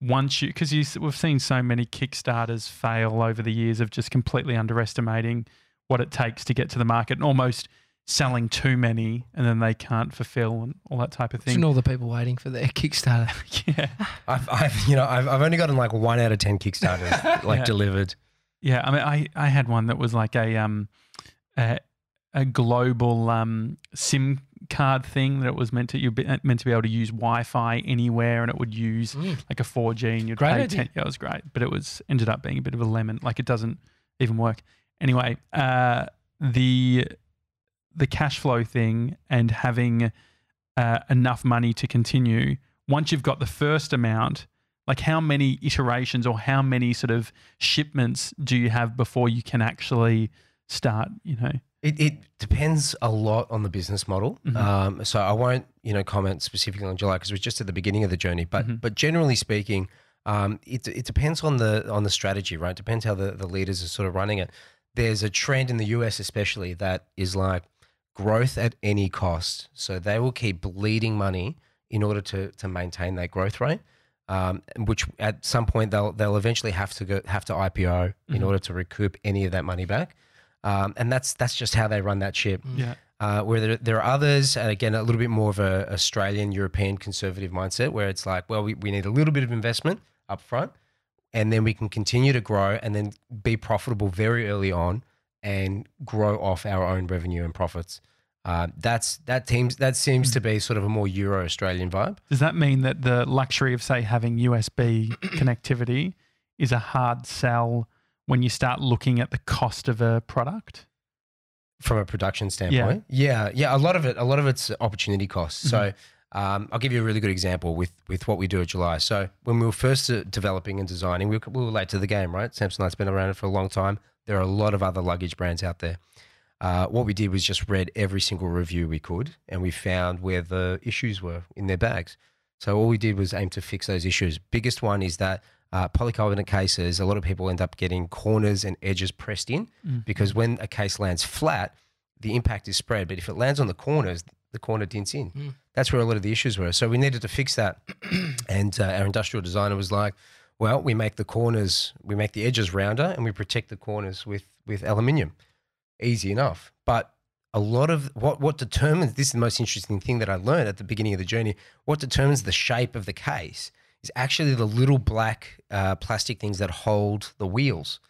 once you, because you, we've seen so many Kickstarters fail over the years of just completely underestimating what it takes to get to the market and almost selling too many, and then they can't fulfill and all that type of thing. And all the people waiting for their Kickstarter. yeah, I've, I've you know I've, I've only gotten like one out of ten Kickstarters like Yeah. delivered. yeah. I mean, I I had one that was like a um a, a global um SIM card thing that it was meant to you meant to be able to use Wi-Fi anywhere, and it would use Mm. like a 4G and you'd Great pay idea. 10. Yeah, it was great, but it was ended up being a bit of a lemon. Like it doesn't even work. Anyway, uh, the the cash flow thing and having uh, enough money to continue. Once you've got the first amount, like how many iterations or how many sort of shipments do you have before you can actually start? You know, It, it depends a lot on the business model. Mhm. Um, so I won't, you know, comment specifically on July because we're just at the beginning of the journey. But Mhm. but generally speaking, um, it, it depends on the on the strategy, right? It Depends how the, the leaders are sort of running it. There's a trend in the US especially that is like growth at any cost. So they will keep bleeding money in order to to maintain that growth rate. Um, which at some point they'll they'll eventually have to go have to IPO in Mhm. order to recoup any of that money back. Um, and that's that's just how they run that ship. yeah, Uh, where there, there are others, and again, a little bit more of a Australian, European conservative mindset, where it's like, well, we, we need a little bit of investment up front, and then we can continue to grow and then be profitable very early on and grow off our own revenue and profits. Uh, that's that teams that seems to be sort of a more Euro Australian vibe. Does that mean that the luxury of, say, having USB connectivity is a hard sell when you start looking at the cost of a product? from a production standpoint. Yeah. yeah, yeah A lot of it, a lot of it's opportunity costs. So um, I'll give you a really good example with with what we do at July. So when we were first uh, developing and designing, we were, we were late to the game, right? Samsonite's been around for a long time. There are a lot of other luggage brands out there. Uh, what we did was just read every single review we could, and we found where the issues were in their bags. So all we did was aim to fix those issues. Biggest one is that uh, polycarbonate cases. A lot of people end up getting corners and edges pressed in Mm. because when a case lands flat, the impact is spread. But if it lands on the corners, the corner dints in. Mm. That's where a lot of the issues were. So we needed to fix that. and uh, our industrial designer was like, well, we make the corners, we make the edges rounder and we protect the corners with, with aluminium. Easy enough. But a lot of what, what determines this is the most interesting thing that I learned at the beginning of the journey. What determines the shape of the case is actually the little black uh, plastic things that hold the wheels.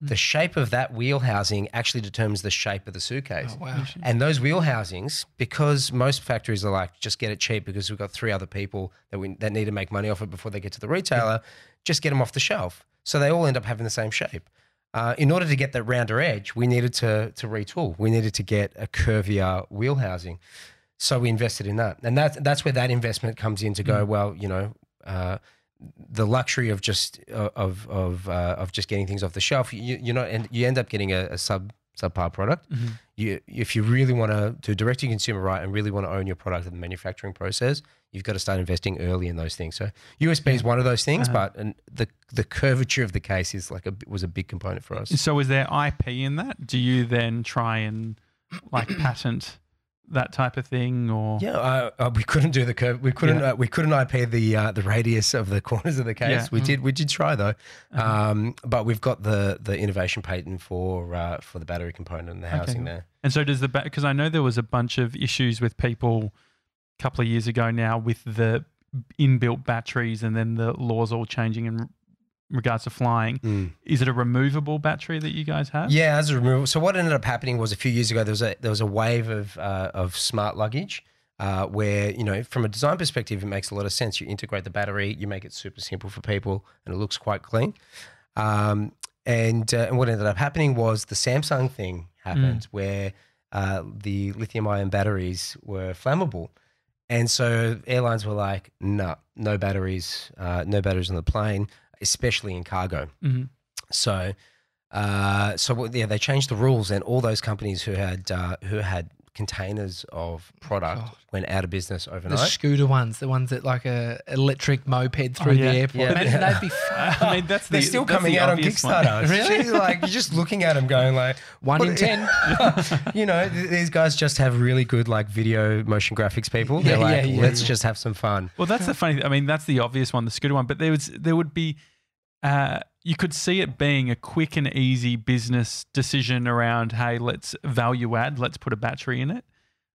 The shape of that wheel housing actually determines the shape of the suitcase. Oh, wow. And those wheel housings, because most factories are like, just get it cheap because we've got three other people that we that need to make money off it before they get to the retailer, just get them off the shelf. So they all end up having the same shape. Uh, in order to get that rounder edge, we needed to to retool. We needed to get a curvier wheel housing. So we invested in that, and that's that's where that investment comes in to go. Well, you know, uh, the luxury of just uh, of of uh, of just getting things off the shelf. You, you're not, and you end up getting a, a sub subpar product. Mm-hmm. You, if you really want to do direct to consumer right and really want to own your product and the manufacturing process, you've got to start investing early in those things. So USB is one of those things, Uh-huh. but and the the curvature of the case is like a was a big component for us. So is there IP in that? Do you then try and like patent that type of thing or Yeah, uh, uh, we couldn't do the curve. We couldn't. Yeah. Uh, we couldn't IP the uh, the radius of the corners of the case. Yeah. We did. We did try though. Uh-huh. Um, but we've got the the innovation patent for uh, for the battery component and the housing cool. there. And so does the because I know there was a bunch of issues with people a couple of years ago now with the inbuilt batteries, and then the laws all changing in regards to flying. Is it a removable battery that you guys have? Yeah, as a removal. So what ended up happening was a few years ago there was a there was a wave of uh, of smart luggage. Uh, where you know, from a design perspective, it makes a lot of sense. You integrate the battery, you make it super simple for people, and it looks quite clean. Um, and uh, and what ended up happening was the Samsung thing happened, where uh, the lithium-ion batteries were flammable, and so airlines were like, "No, no batteries, uh, no batteries on the plane, especially in cargo." Mhm. So, uh, so yeah, they changed the rules, and all those companies who had uh, who had containers of product God. went out of business overnight. The overnight. scooter ones, the ones that like a electric moped through Oh, yeah. the airport. Yeah. Imagine they'd be f- I mean that's They're the, still that's coming the out on obvious one. Kickstarter. Really? Really? like you're just looking at them, going like, one what- in ten. you know, th- these guys just have really good like video motion graphics people. They're Yeah, like, yeah, yeah, let's yeah. just have some fun. Well, that's the funny. Thing I mean, that's the obvious one, the scooter one. But there was, there would be, uh, you could see it being a quick and easy business decision around, hey, let's value add, let's put a battery in it.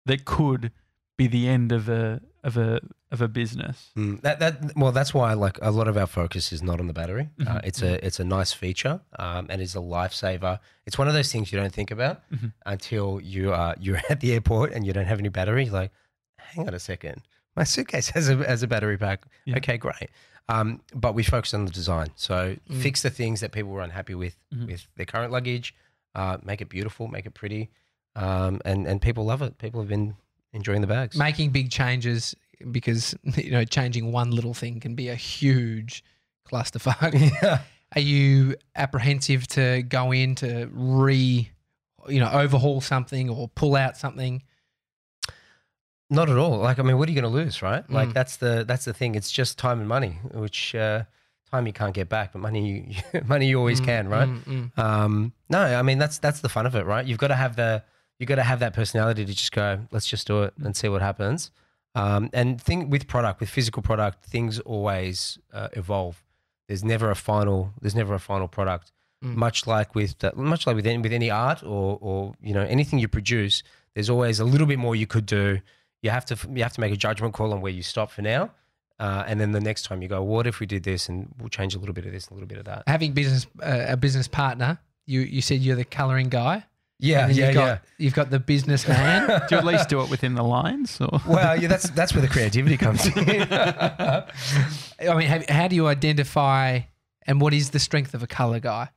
That could be the end of a of a of a business. Mm, that that well, that's why like a lot of our focus is not on the battery. Uh, Mhm, it's a it's a nice feature um, and it's a lifesaver. It's one of those things you don't think about Mhm. until you are you're at the airport and you don't have any battery. You're like, hang on a second, my suitcase has a has a battery pack. Yeah. Okay, great. Um, but we focused on the design. So Mm. fix the things that people were unhappy with Mhm. with their current luggage. Uh, make it beautiful, make it pretty, um, and and people love it. People have been enjoying the bags. Making big changes because you know changing one little thing can be a huge clusterfuck. yeah. Are you apprehensive to go in to re, you know, overhaul something or pull out something? Not at all. Like, I mean, what are you going to lose, right? Like, Mm. that's the that's the thing. It's just time and money, which uh, time you can't get back, but money you, money you always Mm, can, right? mm, mm. Um, no, I mean that's that's the fun of it, right? You've got to have the you've got to have that personality to just go, let's just do it and see what happens. Um, and thing with product, with physical product, things always uh, evolve. There's never a final. There's never a final product. Mm. Much like with uh, much like with any, with any art or or you know anything you produce, there's always a little bit more you could do. You have to you have to make a judgment call on where you stop for now, uh, and then the next time you go, what if we did this and we'll change a little bit of this, a little bit of that. Having business uh, a business partner, you you said you're the colouring guy. Yeah, yeah, you've got, yeah. You've got the businessman. Do you at least do it within the lines? Or? Well, yeah, that's that's where the creativity comes in. I mean, how, how do you identify and what is the strength of a colour guy?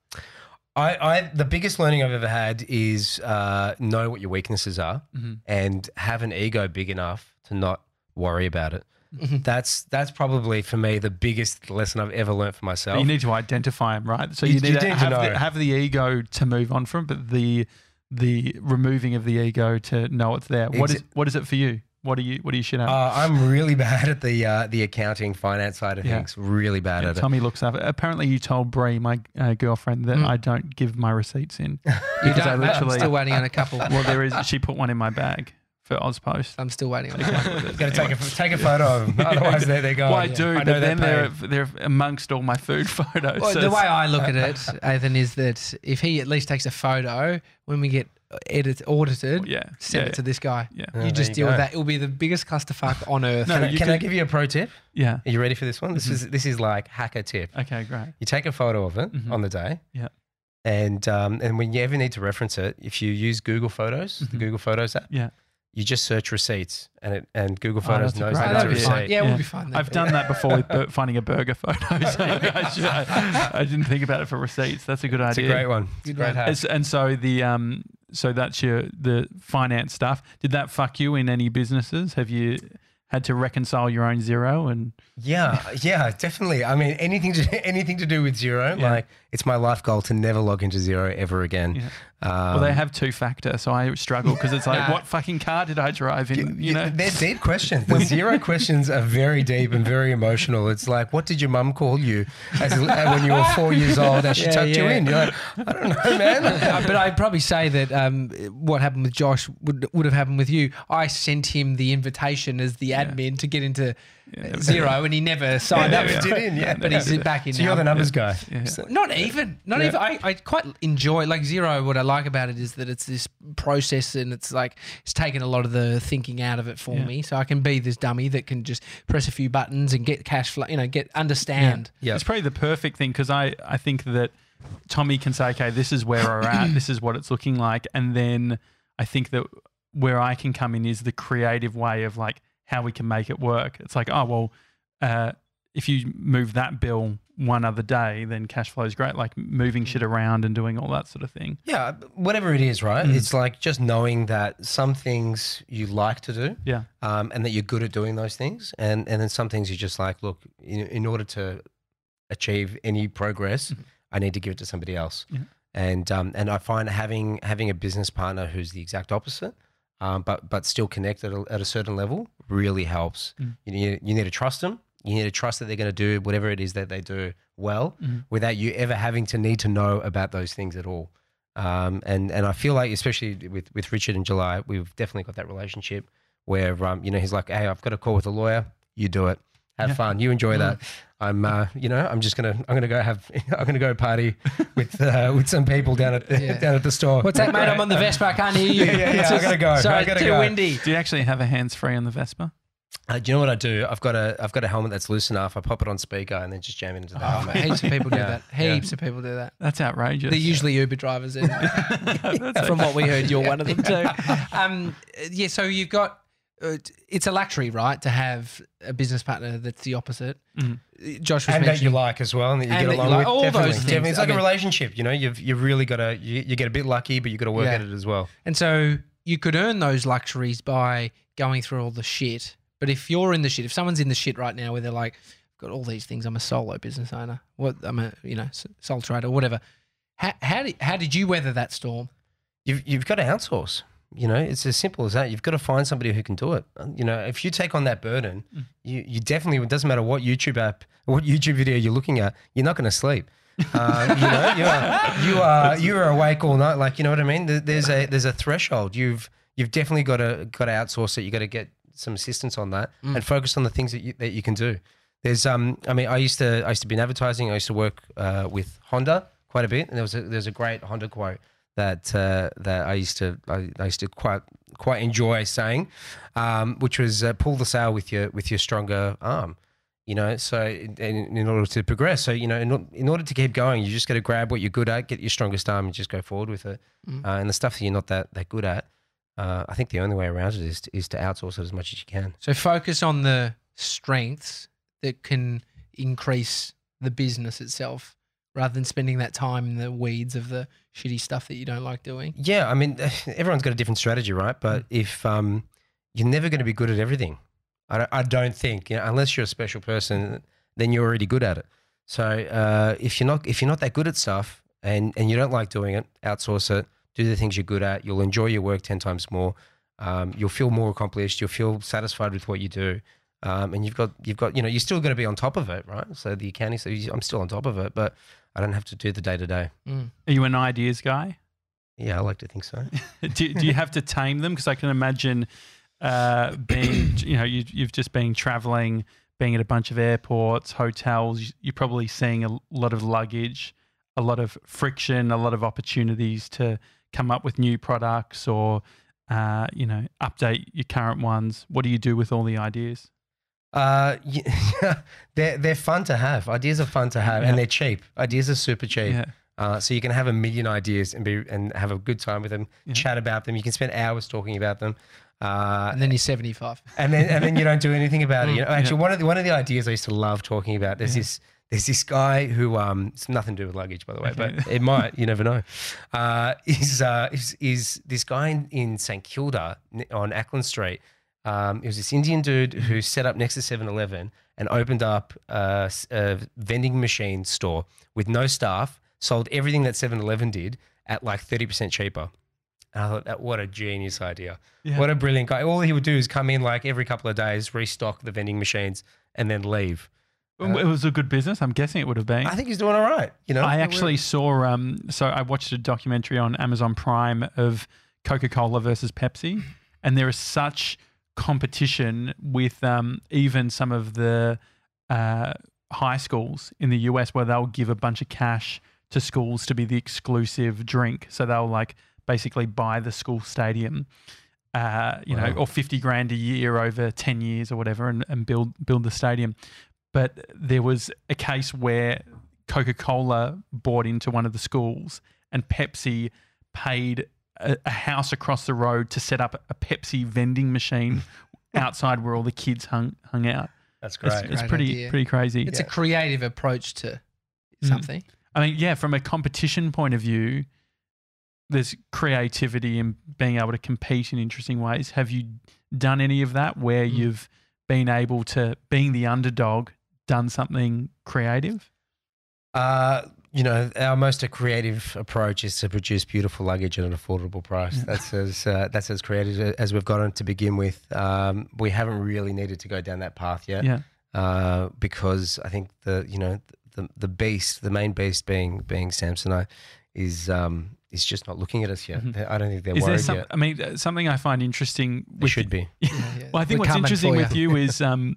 I, I the biggest learning I've ever had is uh, know what your weaknesses are Mhm. and have an ego big enough to not worry about it. Mhm. That's that's probably for me the biggest lesson I've ever learned for But myself. you need to identify them, right? So You- you, need you to need to have, know. the, have the ego to move on from, but the the removing of the ego to know it's there. What Exa- is what is it for you? What are you what are you shit at? uh, I'm really bad at the uh, the accounting finance side of Yeah. things. Really bad Yeah, at it. Tommy looks up. Apparently, you told Brie, my uh, girlfriend, that Mm. I don't give my receipts in. You Because I don't, mate? I'm literally- still waiting on a couple. well, there is. She put one in my bag for AusPost. I'm still waiting on a couple. Got to take a take a photo of them, otherwise they're they're gone. Well, I do, I know but then they're they're they're amongst all my food photos. Well, so the way I look at it, Athan, is that if he at least takes a photo when we get edit audited, yeah, send yeah, it to this guy. yeah, Oh, you just you deal go. with that. It will be the biggest clusterfuck on earth. No, Can, I, you can I give you a pro tip? yeah. Are you ready for this one? This Mhm. is this is like hacker tip. Okay, great. You take a photo of it Mhm. on the day. Yeah. And um, and when you ever need to reference it, if you use Google Photos, the Mhm. Google Photos app, Yeah. You just search receipts, and it and Google Oh, Photos that's a knows great Oh, that it's a that'll be idea. fine. receipt. Yeah, Yeah. we'll be fine. Then. I've done that before with bur- finding a burger photo. so I, should- I- I didn't think about it for receipts. That's a good idea. It's a great one. It's a Good great hack. And so the um, so that's your the finance stuff. Did that fuck you in any businesses? Have you had to reconcile your own Xero and Yeah, yeah, definitely. I mean, anything to anything to do with Xero, Yeah. like it's my life goal to never log into Xero ever again. Yeah. Um, well they have two factor so I struggle because it's like what fucking car did I drive in you know they're deep questions. The Xero questions are very deep and very emotional. It's like, what did your mum call you as, when you were four years old and she Yeah, tucked you in? You're like, I don't know, man. Uh, but I'd probably say that um, what happened with Josh would would have happened with you. I sent him the invitation as the admin to get into uh, Xero, and he never signed up. Never for did it. in, yeah. But he's back in. So you're the numbers guy. Yeah. So- Not even, not Yeah. even. I, I quite enjoy like Xero. What I like about it is that it's this process, and it's like it's taken a lot of the thinking out of it for Yeah. me. So I can be this dummy that can just press a few buttons and get cash flow. You know, get understand. Yeah. It's probably the perfect thing because I, I think that Tommy can say, okay, this is where we're at, this is what it's looking like. And then I think that where I can come in is the creative way of like how we can make it work. It's like, oh, well, uh, if you move that bill one other day, then cash flow is great. Like moving shit around and doing all that sort of thing. Yeah, whatever it is, right? Mm. It's like just knowing that some things you like to do, Yeah. um, and that you're good at doing those things, and and then some things you're just like, look, in, in order to achieve any progress, I need to give it to somebody else. Yeah. And um, and I find having having a business partner who's the exact opposite, um, but but still connected at a, at a certain level really helps. Mm. You need you need to trust them. You need to trust that they're going to do whatever it is that they do well, Mhm. without you ever having to need to know about those things at all. Um, and and I feel like, especially with with Richard and July, we've definitely got that relationship where um, you know he's like, hey, I've got a call with a lawyer. You do it. Have Yeah. fun. You enjoy that. I'm, uh, you know, I'm just gonna, I'm gonna go have, I'm gonna go party with, uh, with some people down at, the, Yeah. down at the store. What's that, mate? I'm on the Vespa. I can't hear you. Yeah, yeah, yeah, It's I just- gotta go. Sorry, I it's gotta too go. windy. Do you actually have a hands free on the Vespa? Uh, do you know what I do? I've got a, I've got a helmet that's loose enough. I pop it on speaker and then just jam it into the helmet. Heaps of people do Yeah, that. yeah. Heaps of people do that. That's outrageous. They're usually Uber drivers, and That's from what we heard, you're one of them too. Um, yeah, so you've got it's a luxury, right, to have a business partner that's the opposite. Mhm. Josh was and that you like as well, and that you And get that you along like. with. All those things. definitely. It's I like mean- a relationship, you know. You've you've really got to you, you get a bit lucky, but you got to work Yeah. at it as well. and so you could earn those luxuries by going through all the shit. But if you're in the shit, if someone's in the shit right now, where they're like, "I've got all these things, I'm a solo business owner, what I'm a you know sole trader, whatever." How how did, how did you weather that storm? You've you've got to outsource. You know, it's as simple as that. You've got to find somebody who can do it. You know, if you take on that burden, Mm. you you definitely it doesn't matter what YouTube app, what YouTube video you're looking at, you're not going to sleep. Uh, you know, you are you are you are awake all night. Like you know what I mean. There's a there's a threshold. You've you've definitely got to got to outsource it. You got to get some assistance on that Mm. and focus on the things that you, that you can do. There's um I mean I used to I used to be in advertising. I used to work uh, with Honda quite a bit, and there was a, there's a great Honda quote that uh, that I used to I, I used to quite quite enjoy saying, um, which was uh, pull the sail with your with your stronger arm. You know, so in, in order to progress, so you know, in, in order to keep going, you just got to grab what you're good at, get your strongest arm, and just go forward with it. Mm. Uh, and the stuff that you're not that that good at, uh, I think the only way around it is to, is to outsource it as much as you can. So focus on the strengths that can increase the business itself, rather than spending that time in the weeds of the shitty stuff that you don't like doing. Yeah, I mean, everyone's got a different strategy, right? But if um, you're never going to be good at everything, I don't, I don't think, you know, unless you're a special person, then you're already good at it. So uh, if you're not if you're not that good at stuff and and you don't like doing it, outsource it. Do the things you're good at. You'll enjoy your work ten times more. Um, you'll feel more accomplished. You'll feel satisfied with what you do. Um, and you've got you've got you know you're still going to be on top of it, right? So the accounting, so I'm still on top of it, but I don't have to do the day to day. Are you an ideas guy? Yeah, I like to think so. do, do you have to tame them? Because I can imagine uh, being, you know, you, you've just been traveling, being at a bunch of airports, hotels. You're probably seeing a lot of luggage, a lot of friction, a lot of opportunities to come up with new products or, uh, you know, update your current ones. What do you do with all the ideas? Uh, yeah, they're they're fun to have. Ideas are fun to have, Yeah. and they're cheap. Ideas are super cheap. Yeah. Uh, so you can have a million ideas and be and have a good time with them, Yeah. chat about them. You can spend hours talking about them, uh, And then you're 75. and then and then you don't do anything about it. You know, Mm, actually, one of the one of the ideas I used to love talking about. There's Yeah. this there's this guy who um it's nothing to do with luggage by the way, but it might. You never know. Uh, is uh is is this guy in, in St Kilda on Acland Street. Um, it was this Indian dude who set up next to 7-Eleven and opened up a vending machine store with no staff, sold everything that 7-Eleven did at like 30% cheaper. And I thought that what a genius idea. Yeah. What a brilliant guy. All he would do is come in like every couple of days, restock the vending machines, and then leave. it was a good business. I'm guessing it would have been. I think he's doing all right. You know, I actually saw um so I watched a documentary on Amazon Prime of Coca-Cola versus Pepsi and there is such competition with um even some of the uh high schools in the US where they'll give a bunch of cash to schools to be the exclusive drink. So they'll like basically buy the school stadium uh you know or 50 grand a year over 10 years or whatever and, and build build the stadium. But there was a case where Coca Cola bought into one of the schools, and Pepsi paid a, a house across the road to set up a Pepsi vending machine outside where all the kids hung hung out. that's It's, great. it's Great pretty idea. pretty crazy. It's a creative approach to Mm. something. I mean, yeah, from a competition point of view, there's creativity and being able to compete in interesting ways. Have you done any of that where Mm. you've been able to, being the underdog, done something creative? Uh, you know, our most creative approach is to produce beautiful luggage at an affordable price. Yeah. That's as uh, that's as creative as we've gotten to begin with. Um, we haven't really needed to go down that path yet, Yeah. uh, because I think the you know the the beast, the main beast being being Samsonite, is um, is just not looking at us yet. Mhm. I don't think they're Is there worried some? yet. I mean, uh, something I find interesting. With, should be. Well, I think We're what's interesting with you is um,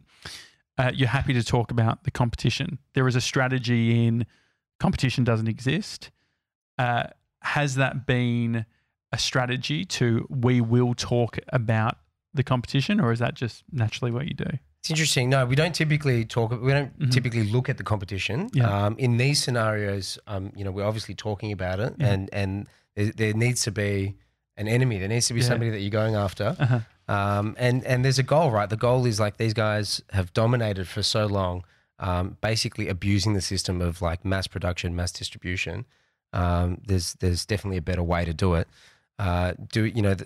uh, you're happy to talk about the competition. There is a strategy in competition doesn't exist. Uh, has that been a strategy to we will talk about the competition, or is that just naturally what you do? It's interesting. No, we don't typically talk. We don't Mhm. typically look at the competition. Yeah. Um, in these scenarios, um, you know, we're obviously talking about it, Yeah. and and there, there needs to be an enemy. There needs to be Yeah. somebody that you're going after. Uh-huh. Um, and and there's a goal, right? The goal is like these guys have dominated for so long, um, basically abusing the system of like mass production, mass distribution. Um, there's there's definitely a better way to do it. Uh, do you know? Do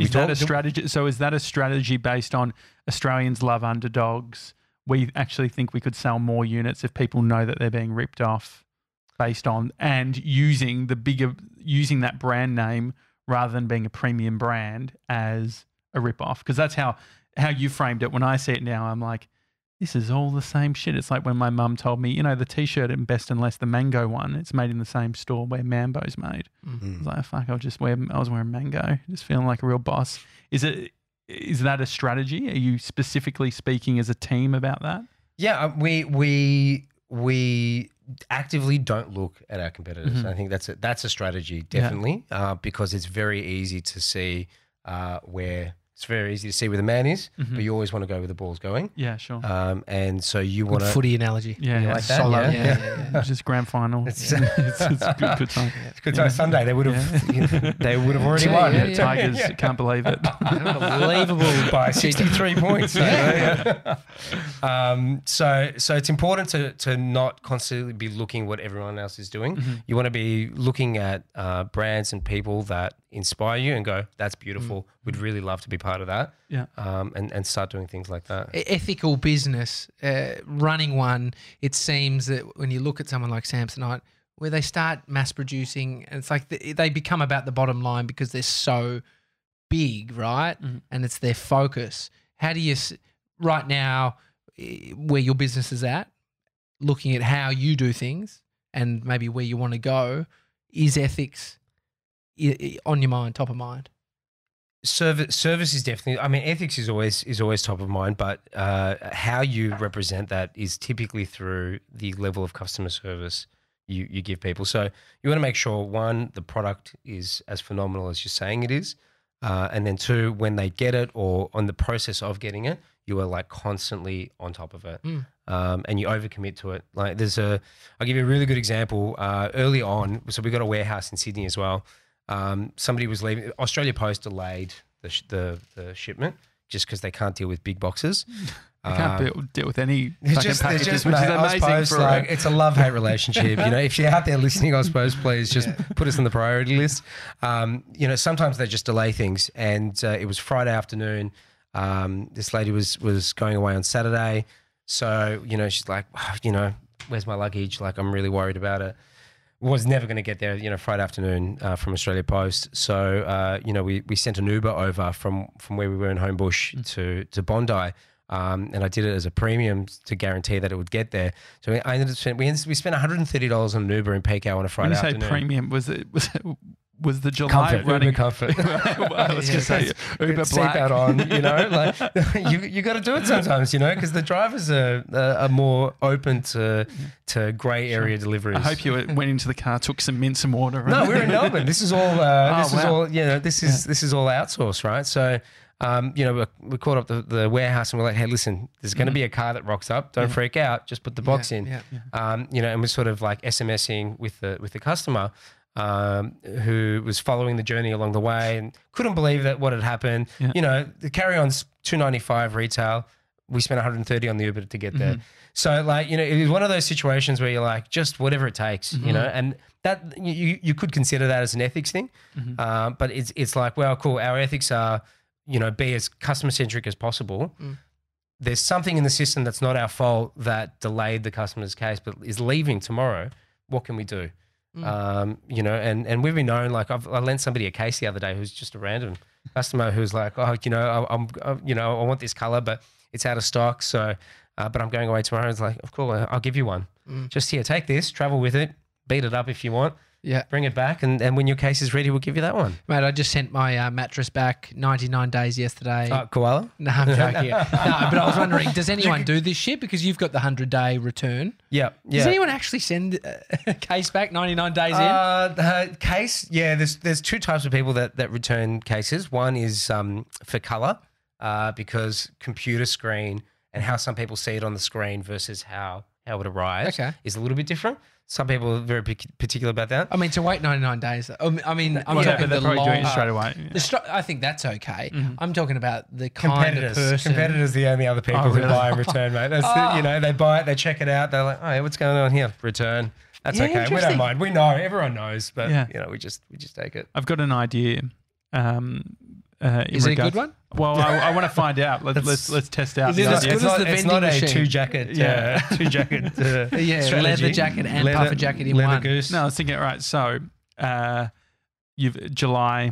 we is that a strategy? So is that a strategy based on Australians love underdogs? We actually think we could sell more units if people know that they're being ripped off, based on and using the bigger using that brand name rather than being a premium brand as a rip off because that's how how you framed it. When I see it now, I'm like. This is all the same shit. It's like when my mum told me, you know, the T-shirt in Best and Less, the mango one, it's made in the same store where Mambo's made. I Mm. was like, fuck, I'll just wear, I was wearing mango, just feeling like a real boss. Is it, is that a strategy? Are you specifically speaking as a team about that? Yeah, uh, we we we actively don't look at our competitors. Mhm. I think that's a, that's a strategy Yeah. definitely uh, because it's very easy to see uh, where it's very easy to see where the man is, Mhm. but you always want to go where the ball's going. Yeah, sure. Um, and so you want to. footy analogy. yeah, you yeah. like that? Solid. Yeah. Yeah, yeah, yeah. Just grand final. It's- it's, it's a good, good time. It's good time Sunday. They would have. they would have already Yeah, won. yeah, yeah. Tigers can't believe it. Unbelievable. by 63 points. Yeah. um, so, so it's important to to not constantly be looking what everyone else is doing. Mhm. You want to be looking at uh, brands and people that inspire you and go, "That's beautiful. We'd really love to be part of that." Yeah. Um, and and start doing things like that. Ethical business, uh, running one, it seems that when you look at someone like Samsonite, where they start mass producing, and it's like they, they become about the bottom line because they're so big, right? Mhm. And it's their focus. How do you, right now, where your business is at, looking at how you do things and maybe where you want to go, is ethics i- i- on your mind, top of mind? Service service is definitely i mean ethics is always is always top of mind but uh, how you represent that is typically through the level of customer service you you give people. So you want to make sure one the product is as phenomenal as you're saying it is uh, and then two when they get it or on the process of getting it you are like constantly on top of it. Mm. um, and you overcommit to it. Like there's a i'll give you a really good example uh, early on so we got a warehouse in sydney as well um, somebody was leaving. Australia Post delayed the sh- the, the shipment just because they can't deal with big boxes. They can't Um, deal, deal with any fucking just, packages, just, which mate, Oz amazing Post, for like, a, it's a love hate relationship. you know, if you're out there listening, I suppose please just put us on the priority list. Um, you know, sometimes they just delay things, and uh, it was Friday afternoon. Um, this lady was was going away on Saturday, so you know she's like, "Oh, you know, where's my luggage? Like I'm really worried about it. Was never going to get there, you know, Friday afternoon uh, from Australia Post. So uh, you know, we we sent an Uber over from from where we were in Homebush to to Bondi. Um, and I did it as a premium to guarantee that it would get there. So we- I ended up spending, we, ended, we spent $130 on an Uber in peak hour on a When Friday you say afternoon. premium, was it was it, was the July comfort, running? Uber comfort. I was going to say Uber Black. Seatbelt on, you know, like you you got to do it sometimes, you know, because the drivers are, are more open to to grey area deliveries. I hope you went into the car, took some mint, some water. No, we're in Melbourne. This is all. Uh, Oh, this is all. You know, this is this is all outsourced, right? So, um, you know, we, called up the, the warehouse and we're like, hey, listen, there's going to be a car that rocks up. Don't freak out. Just put the box Yeah, in. yeah. Um, you know, and we're sort of like SMSing with the with the customer. Um, who was following the journey along the way and couldn't believe that what had happened. Yeah. You know, the carry on's two ninety five retail. We spent 130 on the Uber to get there. So like, you know, it was one of those situations where you're like, just whatever it takes, you know, and that you, you could consider that as an ethics thing. Uh, but it's, it's like, well, cool. Our ethics are, you know, be as customer centric as possible. There's something in the system that's not our fault that delayed the customer's case, but is leaving tomorrow. What can we do? Um, you know, and, and we've been known, like I've, I lent somebody a case the other day who's just a random customer who's like, oh, you know, I, I'm, I, you know, I want this color, but it's out of stock. So, uh, but I'm going away tomorrow. It's like, of course, I'll give you one. Just here, take this, travel with it, beat it up if you want, Yeah. bring it back, and, and when your case is ready, we'll give you that one. Mate, I just sent my uh, mattress back 99 days yesterday. Uh, koala. no, I'm joking. no, but I was wondering, does anyone do this shit? Because you've got the 100 day return. Yeah, yeah. Does anyone actually send a case back 99 days in? Uh, the case, yeah. There's there's two types of people that that return cases. One is um, for color, uh, because computer screen and how some people see it on the screen versus how how it arrives Okay. is a little bit different. Some people are very particular about that. I mean, to wait 99 days. I mean, I mean, I'm yeah, talking but they're the probably long. doing it straight away. the str- I think that's okay. Mm-hmm. I'm talking about the kind of Competitors, person. competitors, are the only other people Oh, who buy and return, mate. That's the, you know they buy it, they check it out, they're like, oh, yeah, what's going on here? Return. That's Yeah, okay. We don't mind. We know. Everyone knows, but Yeah. you know, we just we just take it. I've got an idea. Um, uh, in Is it a good one? Well, I, I want to find out. Let, let's let's test out Is the it as idea. good it's as not, the it's not a two jacket, Yeah. uh, two jacket, uh, Yeah, strategy. leather jacket and puffer jacket in leather one. Goose. No, I was thinking. Right, so uh, you've July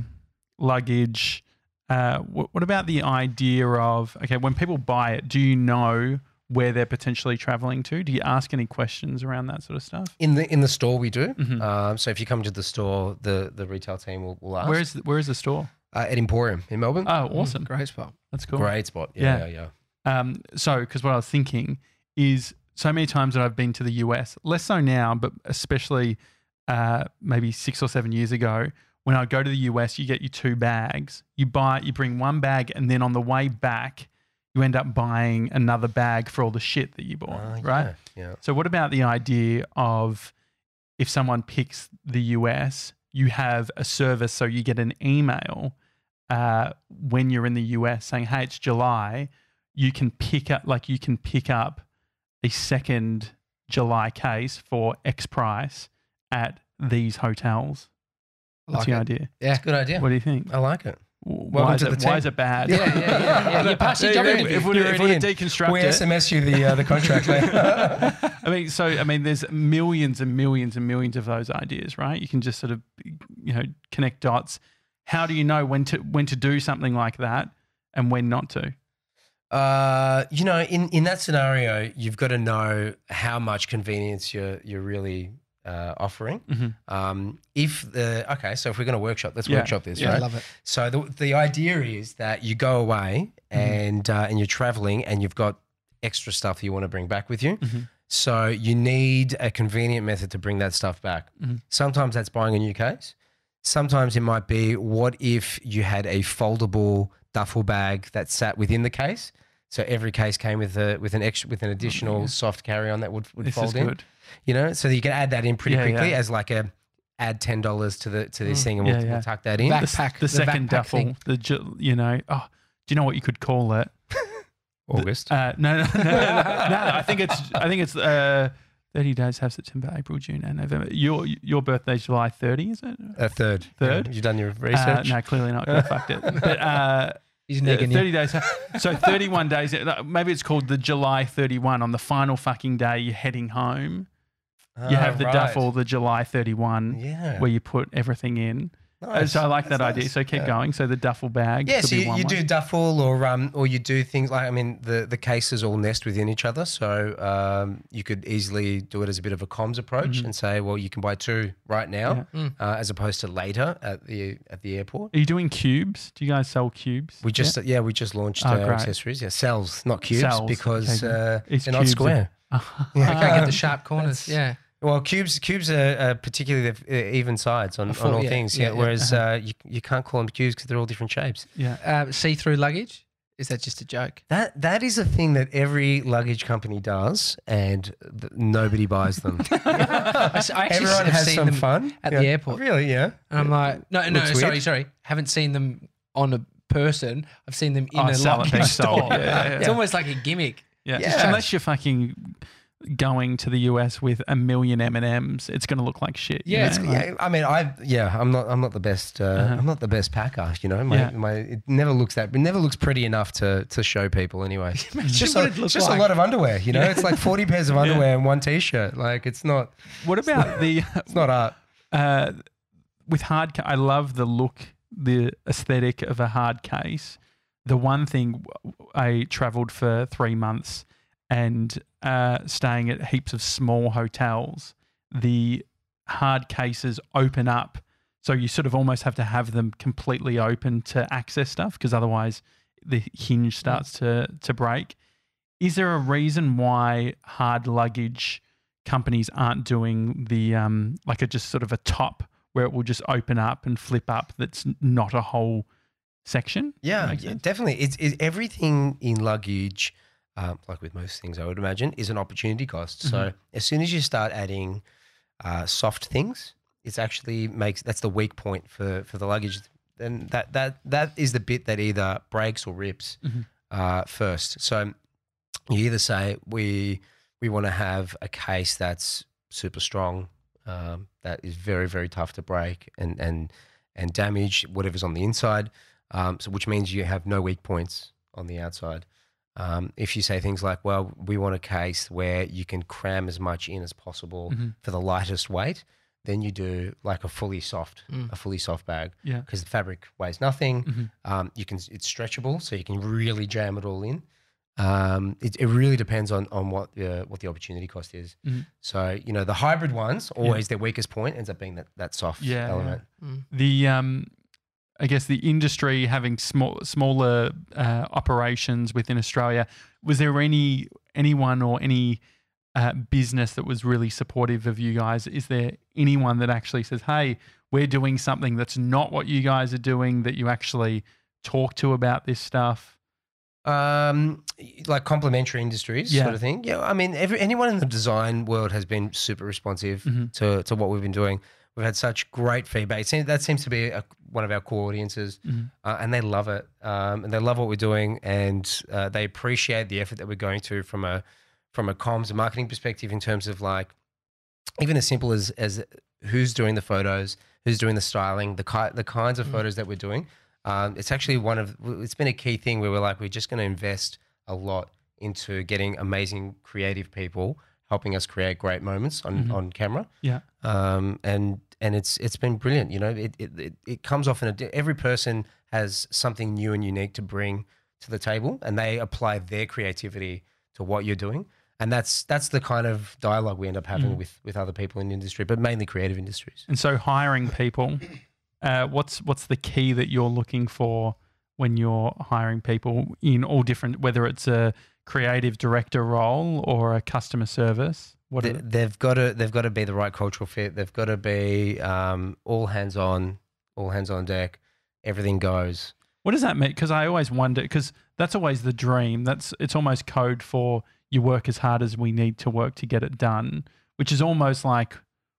luggage. Uh, what, what about the idea of okay, when people buy it, do you know where they're potentially traveling to? Do you ask any questions around that sort of stuff? in the in the store we do. Mhm. Um, so if you come to the store, the the retail team will, will ask. Where is where is the store? Uh, at Emporium in Melbourne? Oh, awesome. Great spot. That's cool. Great spot. Yeah, Yeah. yeah, yeah. Um, so, because what I was thinking is so many times that I've been to the US, less so now, but especially uh, maybe six or seven years ago, when I go to the US, you get your two bags. You buy, you bring one bag, and then on the way back, you end up buying another bag for all the shit that you bought, Uh, right? Yeah. yeah. So, what about the idea of if someone picks the US, you have a service, so you get an email uh, when you're in the US saying, "Hey, it's July." You can pick up, like, you can pick up a second July case for X price at these hotels. That's Like the it. idea. Yeah. Good idea. What do you think? I like it. Why is, to it, the why team. is it bad? Yeah, yeah, yeah. yeah. You passed your job If- interview. If we You're if we already deconstruct We it, SMS you the uh, the contract. I mean, so I mean, there's millions and millions and millions of those ideas, right? You can just sort of, you know, connect dots. How do you know when to when to do something like that and when not to? Uh, you know, in, in that scenario, you've got to know how much convenience you're you're really uh, offering. Mhm. Um, if the okay, so if we're going to workshop, let's Yeah. workshop this, Yeah, I love it. So the the idea is that you go away and uh, and you're traveling and you've got extra stuff you want to bring back with you. Mhm. So you need a convenient method to bring that stuff back. Mhm. Sometimes that's buying a new case. Sometimes it might be what if you had a foldable duffel bag that sat within the case. So every case came with a with an extra with an additional yeah. soft carry on that would, would This fold is in. good. You know, so you can add that in pretty Yeah, quickly yeah. as like a add ten dollars to the to this Mm. thing and we'll, yeah. we'll tuck that in. Back- The, Backpack, the the second backpack duffel, thing. the you know, oh, do you know what you could call it? August. Uh, no, no, no, no, no, I think it's I think it's uh, thirty days have September, April, June, and November. Your your birthday's July thirty, is it? A third. Third? Yeah, You've done your Uh, research. no, clearly not. I fucked it. But uh, He's negging 30 you. days. So 31 days. uh, Maybe it's called the July 31. On the final fucking day, you're heading home. You have the Ah, right. duffel, the July 31, Yeah. where you put everything in. Nice. So I like that That's idea. So keep Yeah. going. So the duffel bag. Yeah, could so be you, one you do duffel or um or you do things like I mean the the cases all nest within each other, so um you could easily do it as a bit of a comms approach Mm-hmm. and say, well, you can buy two right now, Yeah. Mm. uh, as opposed to later at the at the airport. Are you doing cubes? Do you guys sell cubes? We just yeah, we just launched Oh, uh, accessories. Yeah, cells, not cubes, Cells, because okay, uh, they're not cubes a- square. Yeah. I can't get the sharp corners. that's- Yeah. Well, cubes cubes are, are particularly the uh, even sides on, full- on all yeah, things. yeah, Yeah, yeah. whereas Uh-huh. uh, you you can't call them cubes because they're all different shapes. yeah. Uh, see-through luggage. Is that just a joke? That that is a thing that every luggage company does, and th- nobody buys them. I s- I actually Everyone have has seen some them fun at Yeah. the airport. Really? Yeah. And I'm like, no, no, Looks sorry, weird. sorry. Haven't seen them on a person. I've seen them in Oh, a luggage being store. Yeah, yeah, It's almost like a gimmick. Yeah. Yeah. Unless you're fucking going to the US with a million M and M's, it's going to look like shit. you Yeah, know? it's- Like- Yeah. I mean, I yeah, I'm not I'm not the best uh, Uh-huh. I'm not the best packer. You know, my, Yeah. my it never looks that it never looks pretty enough to to show people anyway. it's just, a, it looks it's just like. a lot of underwear. You know, it's like 40 pairs of underwear and one t-shirt. Like it's not What about the it's not art. uh, with hard? I love the look, the aesthetic of a hard case. The one thing I travelled for three months and uh, staying at heaps of small hotels. The hard cases open up, so you sort of almost have to have them completely open to access stuff because otherwise the hinge starts to to break. Is there a reason why hard luggage companies aren't doing the um like a just sort of a top where it will just open up and flip up that's not a whole section? Yeah, yeah, definitely. It's, it's everything in luggage, um, like with most things, I would imagine, is an opportunity cost. So Mm-hmm. as soon as you start adding uh, soft things, it's actually makes that's the weak point for for the luggage. Then that that that is the bit that either breaks or rips Mhm. uh, first. So you either say we we want to have a case that's super strong, um, that is very very tough to break and and and damage whatever's on the inside. Um, so which means you have no weak points on the outside. Um, if you say things like, "Well, we want a case where you can cram as much in as possible Mhm. for the lightest weight," then you do like a fully soft, Mm. a fully soft bag Yeah. because the fabric weighs nothing. Mhm. Um, you can it's stretchable, so you can really jam it all in. Um, it, it really depends on on what the what the opportunity cost is. Mhm. So you know the hybrid ones always their weakest point ends up being that that soft Yeah, yeah. element. the um I guess the industry having small smaller uh, operations within Australia was there any anyone or any uh, business that was really supportive of you guys is there anyone that actually says hey we're doing something that's not what you guys are doing that you actually talk to about this stuff Um, like complementary industries Yeah. sort of thing. Yeah, I mean, every, anyone in the design world has been super responsive Mhm. to, to what we've been doing. We've had such great feedback. Seems, that seems to be a, one of our core audiences, Mhm. uh, and they love it. Um, and they love what we're doing, and uh, they appreciate the effort that we're going to from a from a comms and marketing perspective in terms of like even as simple as as who's doing the photos, who's doing the styling, the ki- the kinds of photos that we're doing. Um, it's actually one of it's been a key thing where we're like we're just going to invest a lot into getting amazing creative people helping us create great moments on, Mhm. on camera. Yeah. Um, and and it's it's been brilliant. You know, it it, it, comes off in a every person has something new and unique to bring to the table, and they apply their creativity to what you're doing. And that's that's the kind of dialogue we end up having Mm. with with other people in the industry, but mainly creative industries. And so hiring people, uh, what's what's the key that you're looking for when you're hiring people in all different, whether it's a creative director role or a customer service? What they, they've got to they've got to be the right cultural fit. They've got to be um, all hands on, all hands on deck. Everything goes. what does that mean? Because I always wonder because that's always the dream. That's it's almost code for you work as hard as we need to work to get it done, which is almost like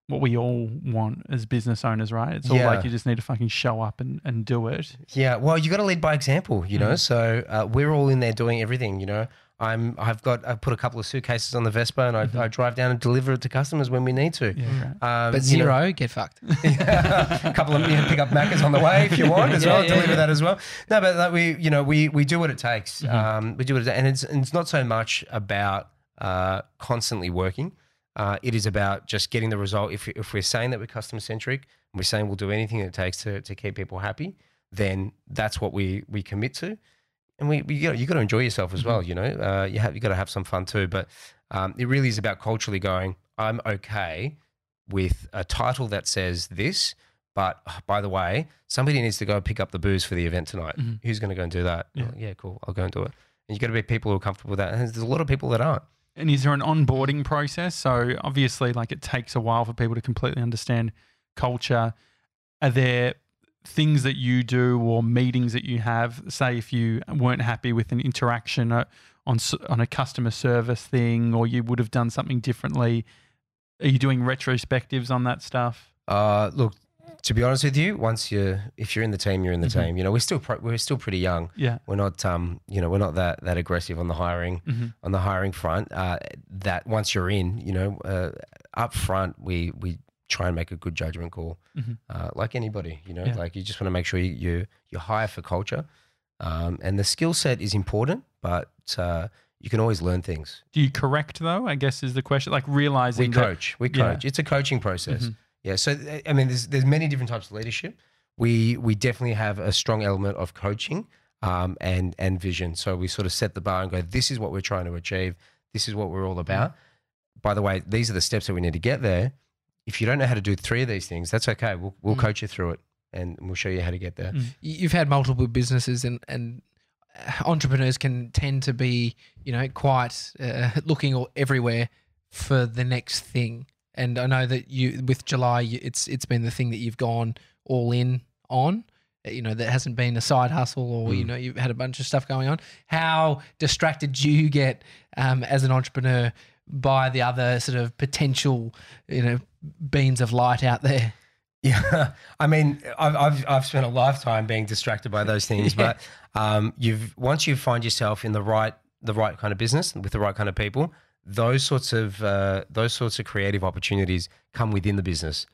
what we all want as business owners, right? It's all Yeah. like you just need to fucking show up and, and do it. Yeah, well, you got to lead by example, you know. So uh, we're all in there doing everything, you know. I'm, I've got, I've put a couple of suitcases on the Vespa, and I, I drive down and deliver it to customers when we need to. Yeah, great. Um, But you know, Xero, get fucked. a couple of you know, pick up Maccas on the way if you want as Yeah, well. yeah, deliver yeah. that as well. No, but like we, you know, we we do what it takes. Um, we do it, and it's and it's not so much about uh, constantly working. Uh, it is about just getting the result. If if we're saying that we're customer centric, and we're saying we'll do anything it takes to to keep people happy, then that's what we we commit to. And we, we you, got, you got to enjoy yourself as well. You know, uh, you have you got to have some fun too. But um, it really is about culturally going. I'm okay with a title that says this, but oh, by the way, somebody needs to go pick up the booze for the event tonight. Mhm. Who's going to go and do that? Yeah. Yeah, cool. I'll go and do it. And you got to be people who are comfortable with that. And there's a lot of people that aren't. And is there an onboarding process? So obviously, like it takes a while for people to completely understand culture. Are there things that you do or meetings that you have? Say if you weren't happy with an interaction uh, on on a customer service thing, or you would have done something differently. Are you doing retrospectives on that stuff? Uh, look, to be honest with you, once you if you're in the team, you're in the Mhm. team. You know, we're still pro- we're still pretty young. Yeah. We're not um you know we're not that that aggressive on the hiring hmm on the hiring front. Uh, that once you're in, you know, uh, up front we we try and make a good judgment call, Mhm. uh, like anybody. You know, Yeah. like you just want to make sure you you, you hire for culture, um, and the skill set is important, but uh, you can always learn things. Do you correct though? I guess is the question. Like realizing We that- coach, we yeah. coach. It's a coaching process. Mhm. Yeah. So uh, I mean, there's there's many different types of leadership. We we definitely have a strong element of coaching um, and and vision. So we sort of set the bar and go, this is what we're trying to achieve. This is what we're all about. By the way, these are the steps that we need to get there. If you don't know how to do three of these things, that's okay. We'll we'll Mm. coach you through it, and we'll show you how to get there. Mm. You- You've had multiple businesses, and and uh, entrepreneurs can tend to be, you know, quite uh, looking all, everywhere for the next thing. And I know that you, with July, it's it's been the thing that you've gone all in on. Uh, You know, that hasn't been a side hustle, or you Mm. know, you've had a bunch of stuff going on. How distracted do you get um, as an entrepreneur by the other sort of potential, you know, beams of light out there? Yeah, I mean, I've, I've I've spent a lifetime being distracted by those things, Yeah. but um, you've once you find yourself in the right the right kind of business with the right kind of people, those sorts of uh, those sorts of creative opportunities come within the business.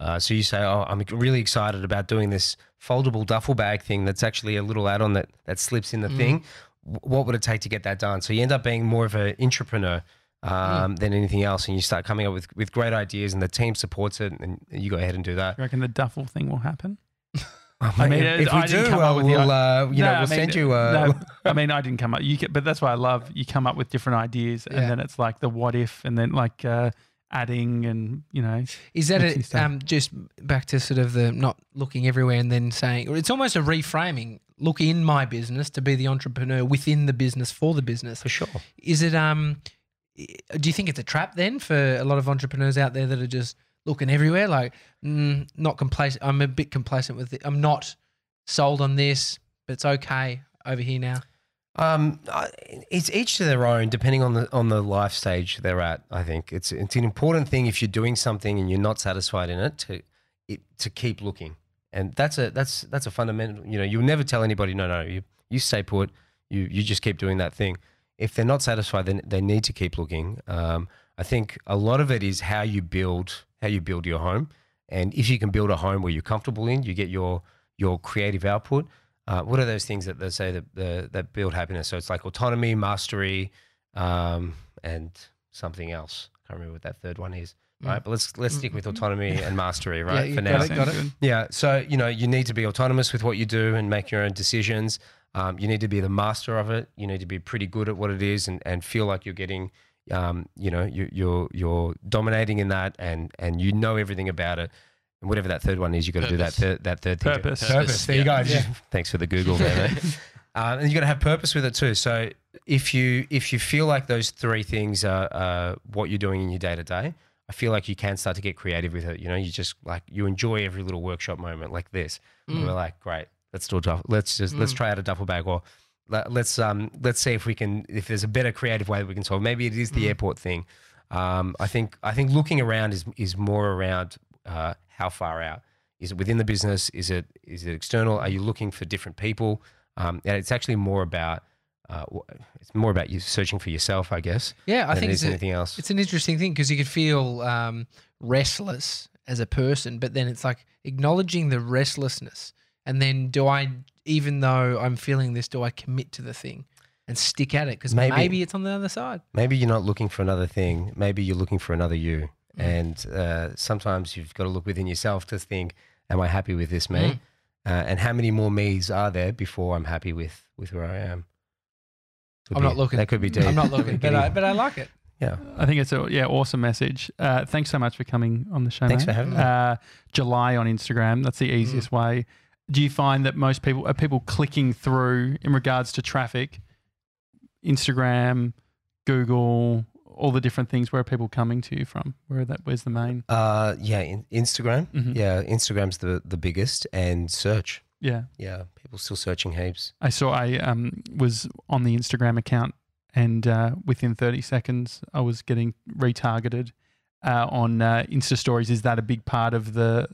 Uh, so you say, "Oh, I'm really excited about doing this foldable duffel bag thing. That's actually a little add-on that that slips in the thing. W- What would it take to get that done?" So you end up being more of an entrepreneur um, than anything else, and you start coming up with with great ideas, and the team supports it, and you go ahead and do that. You reckon the duffel thing will happen? I mean, if, if we didn't do, with we'll uh, you know we'll I mean, send you. Uh, no, I mean, I didn't come up. You, get, but that's why I love you come up with different ideas, and Yeah. then it's like the what if, and then like uh, adding, and you know, Is that a, um, just back to sort of the not looking everywhere and then saying, it's almost a reframing. Look in my business to be the entrepreneur within the business for the business. for sure. Is it? Um, do you think it's a trap then for a lot of entrepreneurs out there that are just looking everywhere? Like, mm, not complacent. I'm a bit complacent with it. I'm not sold on this, but it's okay over here now. Um, it's each to their own, depending on the on the life stage they're at. I think it's it's an important thing if you're doing something and you're not satisfied in it to it to keep looking, and that's a that's that's a fundamental. You know, you'll never tell anybody no, no. You you stay put. You you just keep doing that thing. If they're not satisfied, then they need to keep looking. Um, I think a lot of it is how you build how you build your home, and if you can build a home where you're comfortable in, you get your your creative output. Uh, what are those things that they say that the, that build happiness? So it's like autonomy, mastery, um, and something else. I can't remember what that third one is. Right, but let's let's stick with autonomy and mastery, right? you for now, it. Yeah. So you know, you need to be autonomous with what you do and make your own decisions. Um, you need to be the master of it. You need to be pretty good at what it is and, and feel like you're getting, um, you know, you, you're you're dominating in that and and you know everything about it. And whatever that third one is, you got to do that Purpose. that third thing. Purpose. Purpose. There you go. Yeah. Thanks for the Google there, mate. Uh, and you got to have purpose with it too. So if you if you feel like those three things are uh, what you're doing in your day to day, I feel like you can start to get creative with it. You know, you just like you enjoy every little workshop moment like this. And we're like, great, let's do a duff- let's just let's try out a duffel bag or let, let's um let's see if we can if there's a better creative way that we can solve. Maybe it is the airport thing. Um, I think I think looking around is is more around uh, how far out is it within the business? Is it is it external? Are you looking for different people? Um, and it's actually more about uh, it's more about you searching for yourself, I guess. Yeah, I think it it's is a, anything else. it's an interesting thing because you could feel um, restless as a person, but then it's like acknowledging the restlessness, and then do I, even though I'm feeling this, do I commit to the thing and stick at it? Because Maybe- maybe, it's on the other side. Maybe you're not looking for another thing. Maybe you're looking for another you. Mm. And uh, sometimes you've got to look within yourself to think, "Am I happy with this me?" Mm. Uh, and how many more me's are there before I'm happy with with where I am? Could I'm be- not looking. That could be deep. I'm not looking, but I, but I like it. yeah. I think it's a yeah awesome message. Uh, thanks so much for coming on the show. Thanks mate. for having me. Uh, July on Instagram. That's the easiest way. Do you find that most people are people clicking through in regards to traffic? Instagram, Google, all the different things. Where are people coming to you from? Where are that? Where's the main? Uh, yeah. In, Instagram. Mhm. Yeah. Instagram's the the biggest, and search. Yeah, Yeah. People still searching heaps. I saw. I um was on the Instagram account, and uh, within thirty seconds, I was getting retargeted uh, on uh, Insta stories. Is that a big part of the,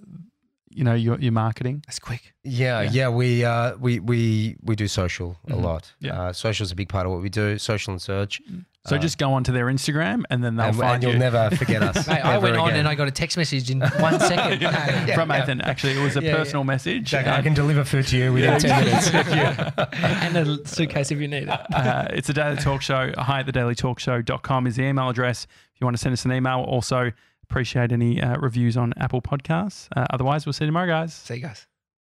you know, your your marketing? That's quick. Yeah, Yeah. yeah, we uh, we we we do social Mhm. a lot. Yeah. uh, social's a big part of what we do. Social and search, So Uh, just go onto their Instagram, and then they'll and, find and you'll you. never forget us. Mate, I ever went on again. and I got a text message in one second. No, no, no. from yeah. Athan. Actually, it was a Yeah, yeah. personal message. Jack, I can deliver food to you within ten minutes. and a suitcase if you need it. uh, it's a daily talk show. Hi at thedailytalkshow.com is the email address. If you want to send us an email, also appreciate any uh, reviews on Apple Podcasts. Uh, otherwise, we'll see you tomorrow, guys. See you guys.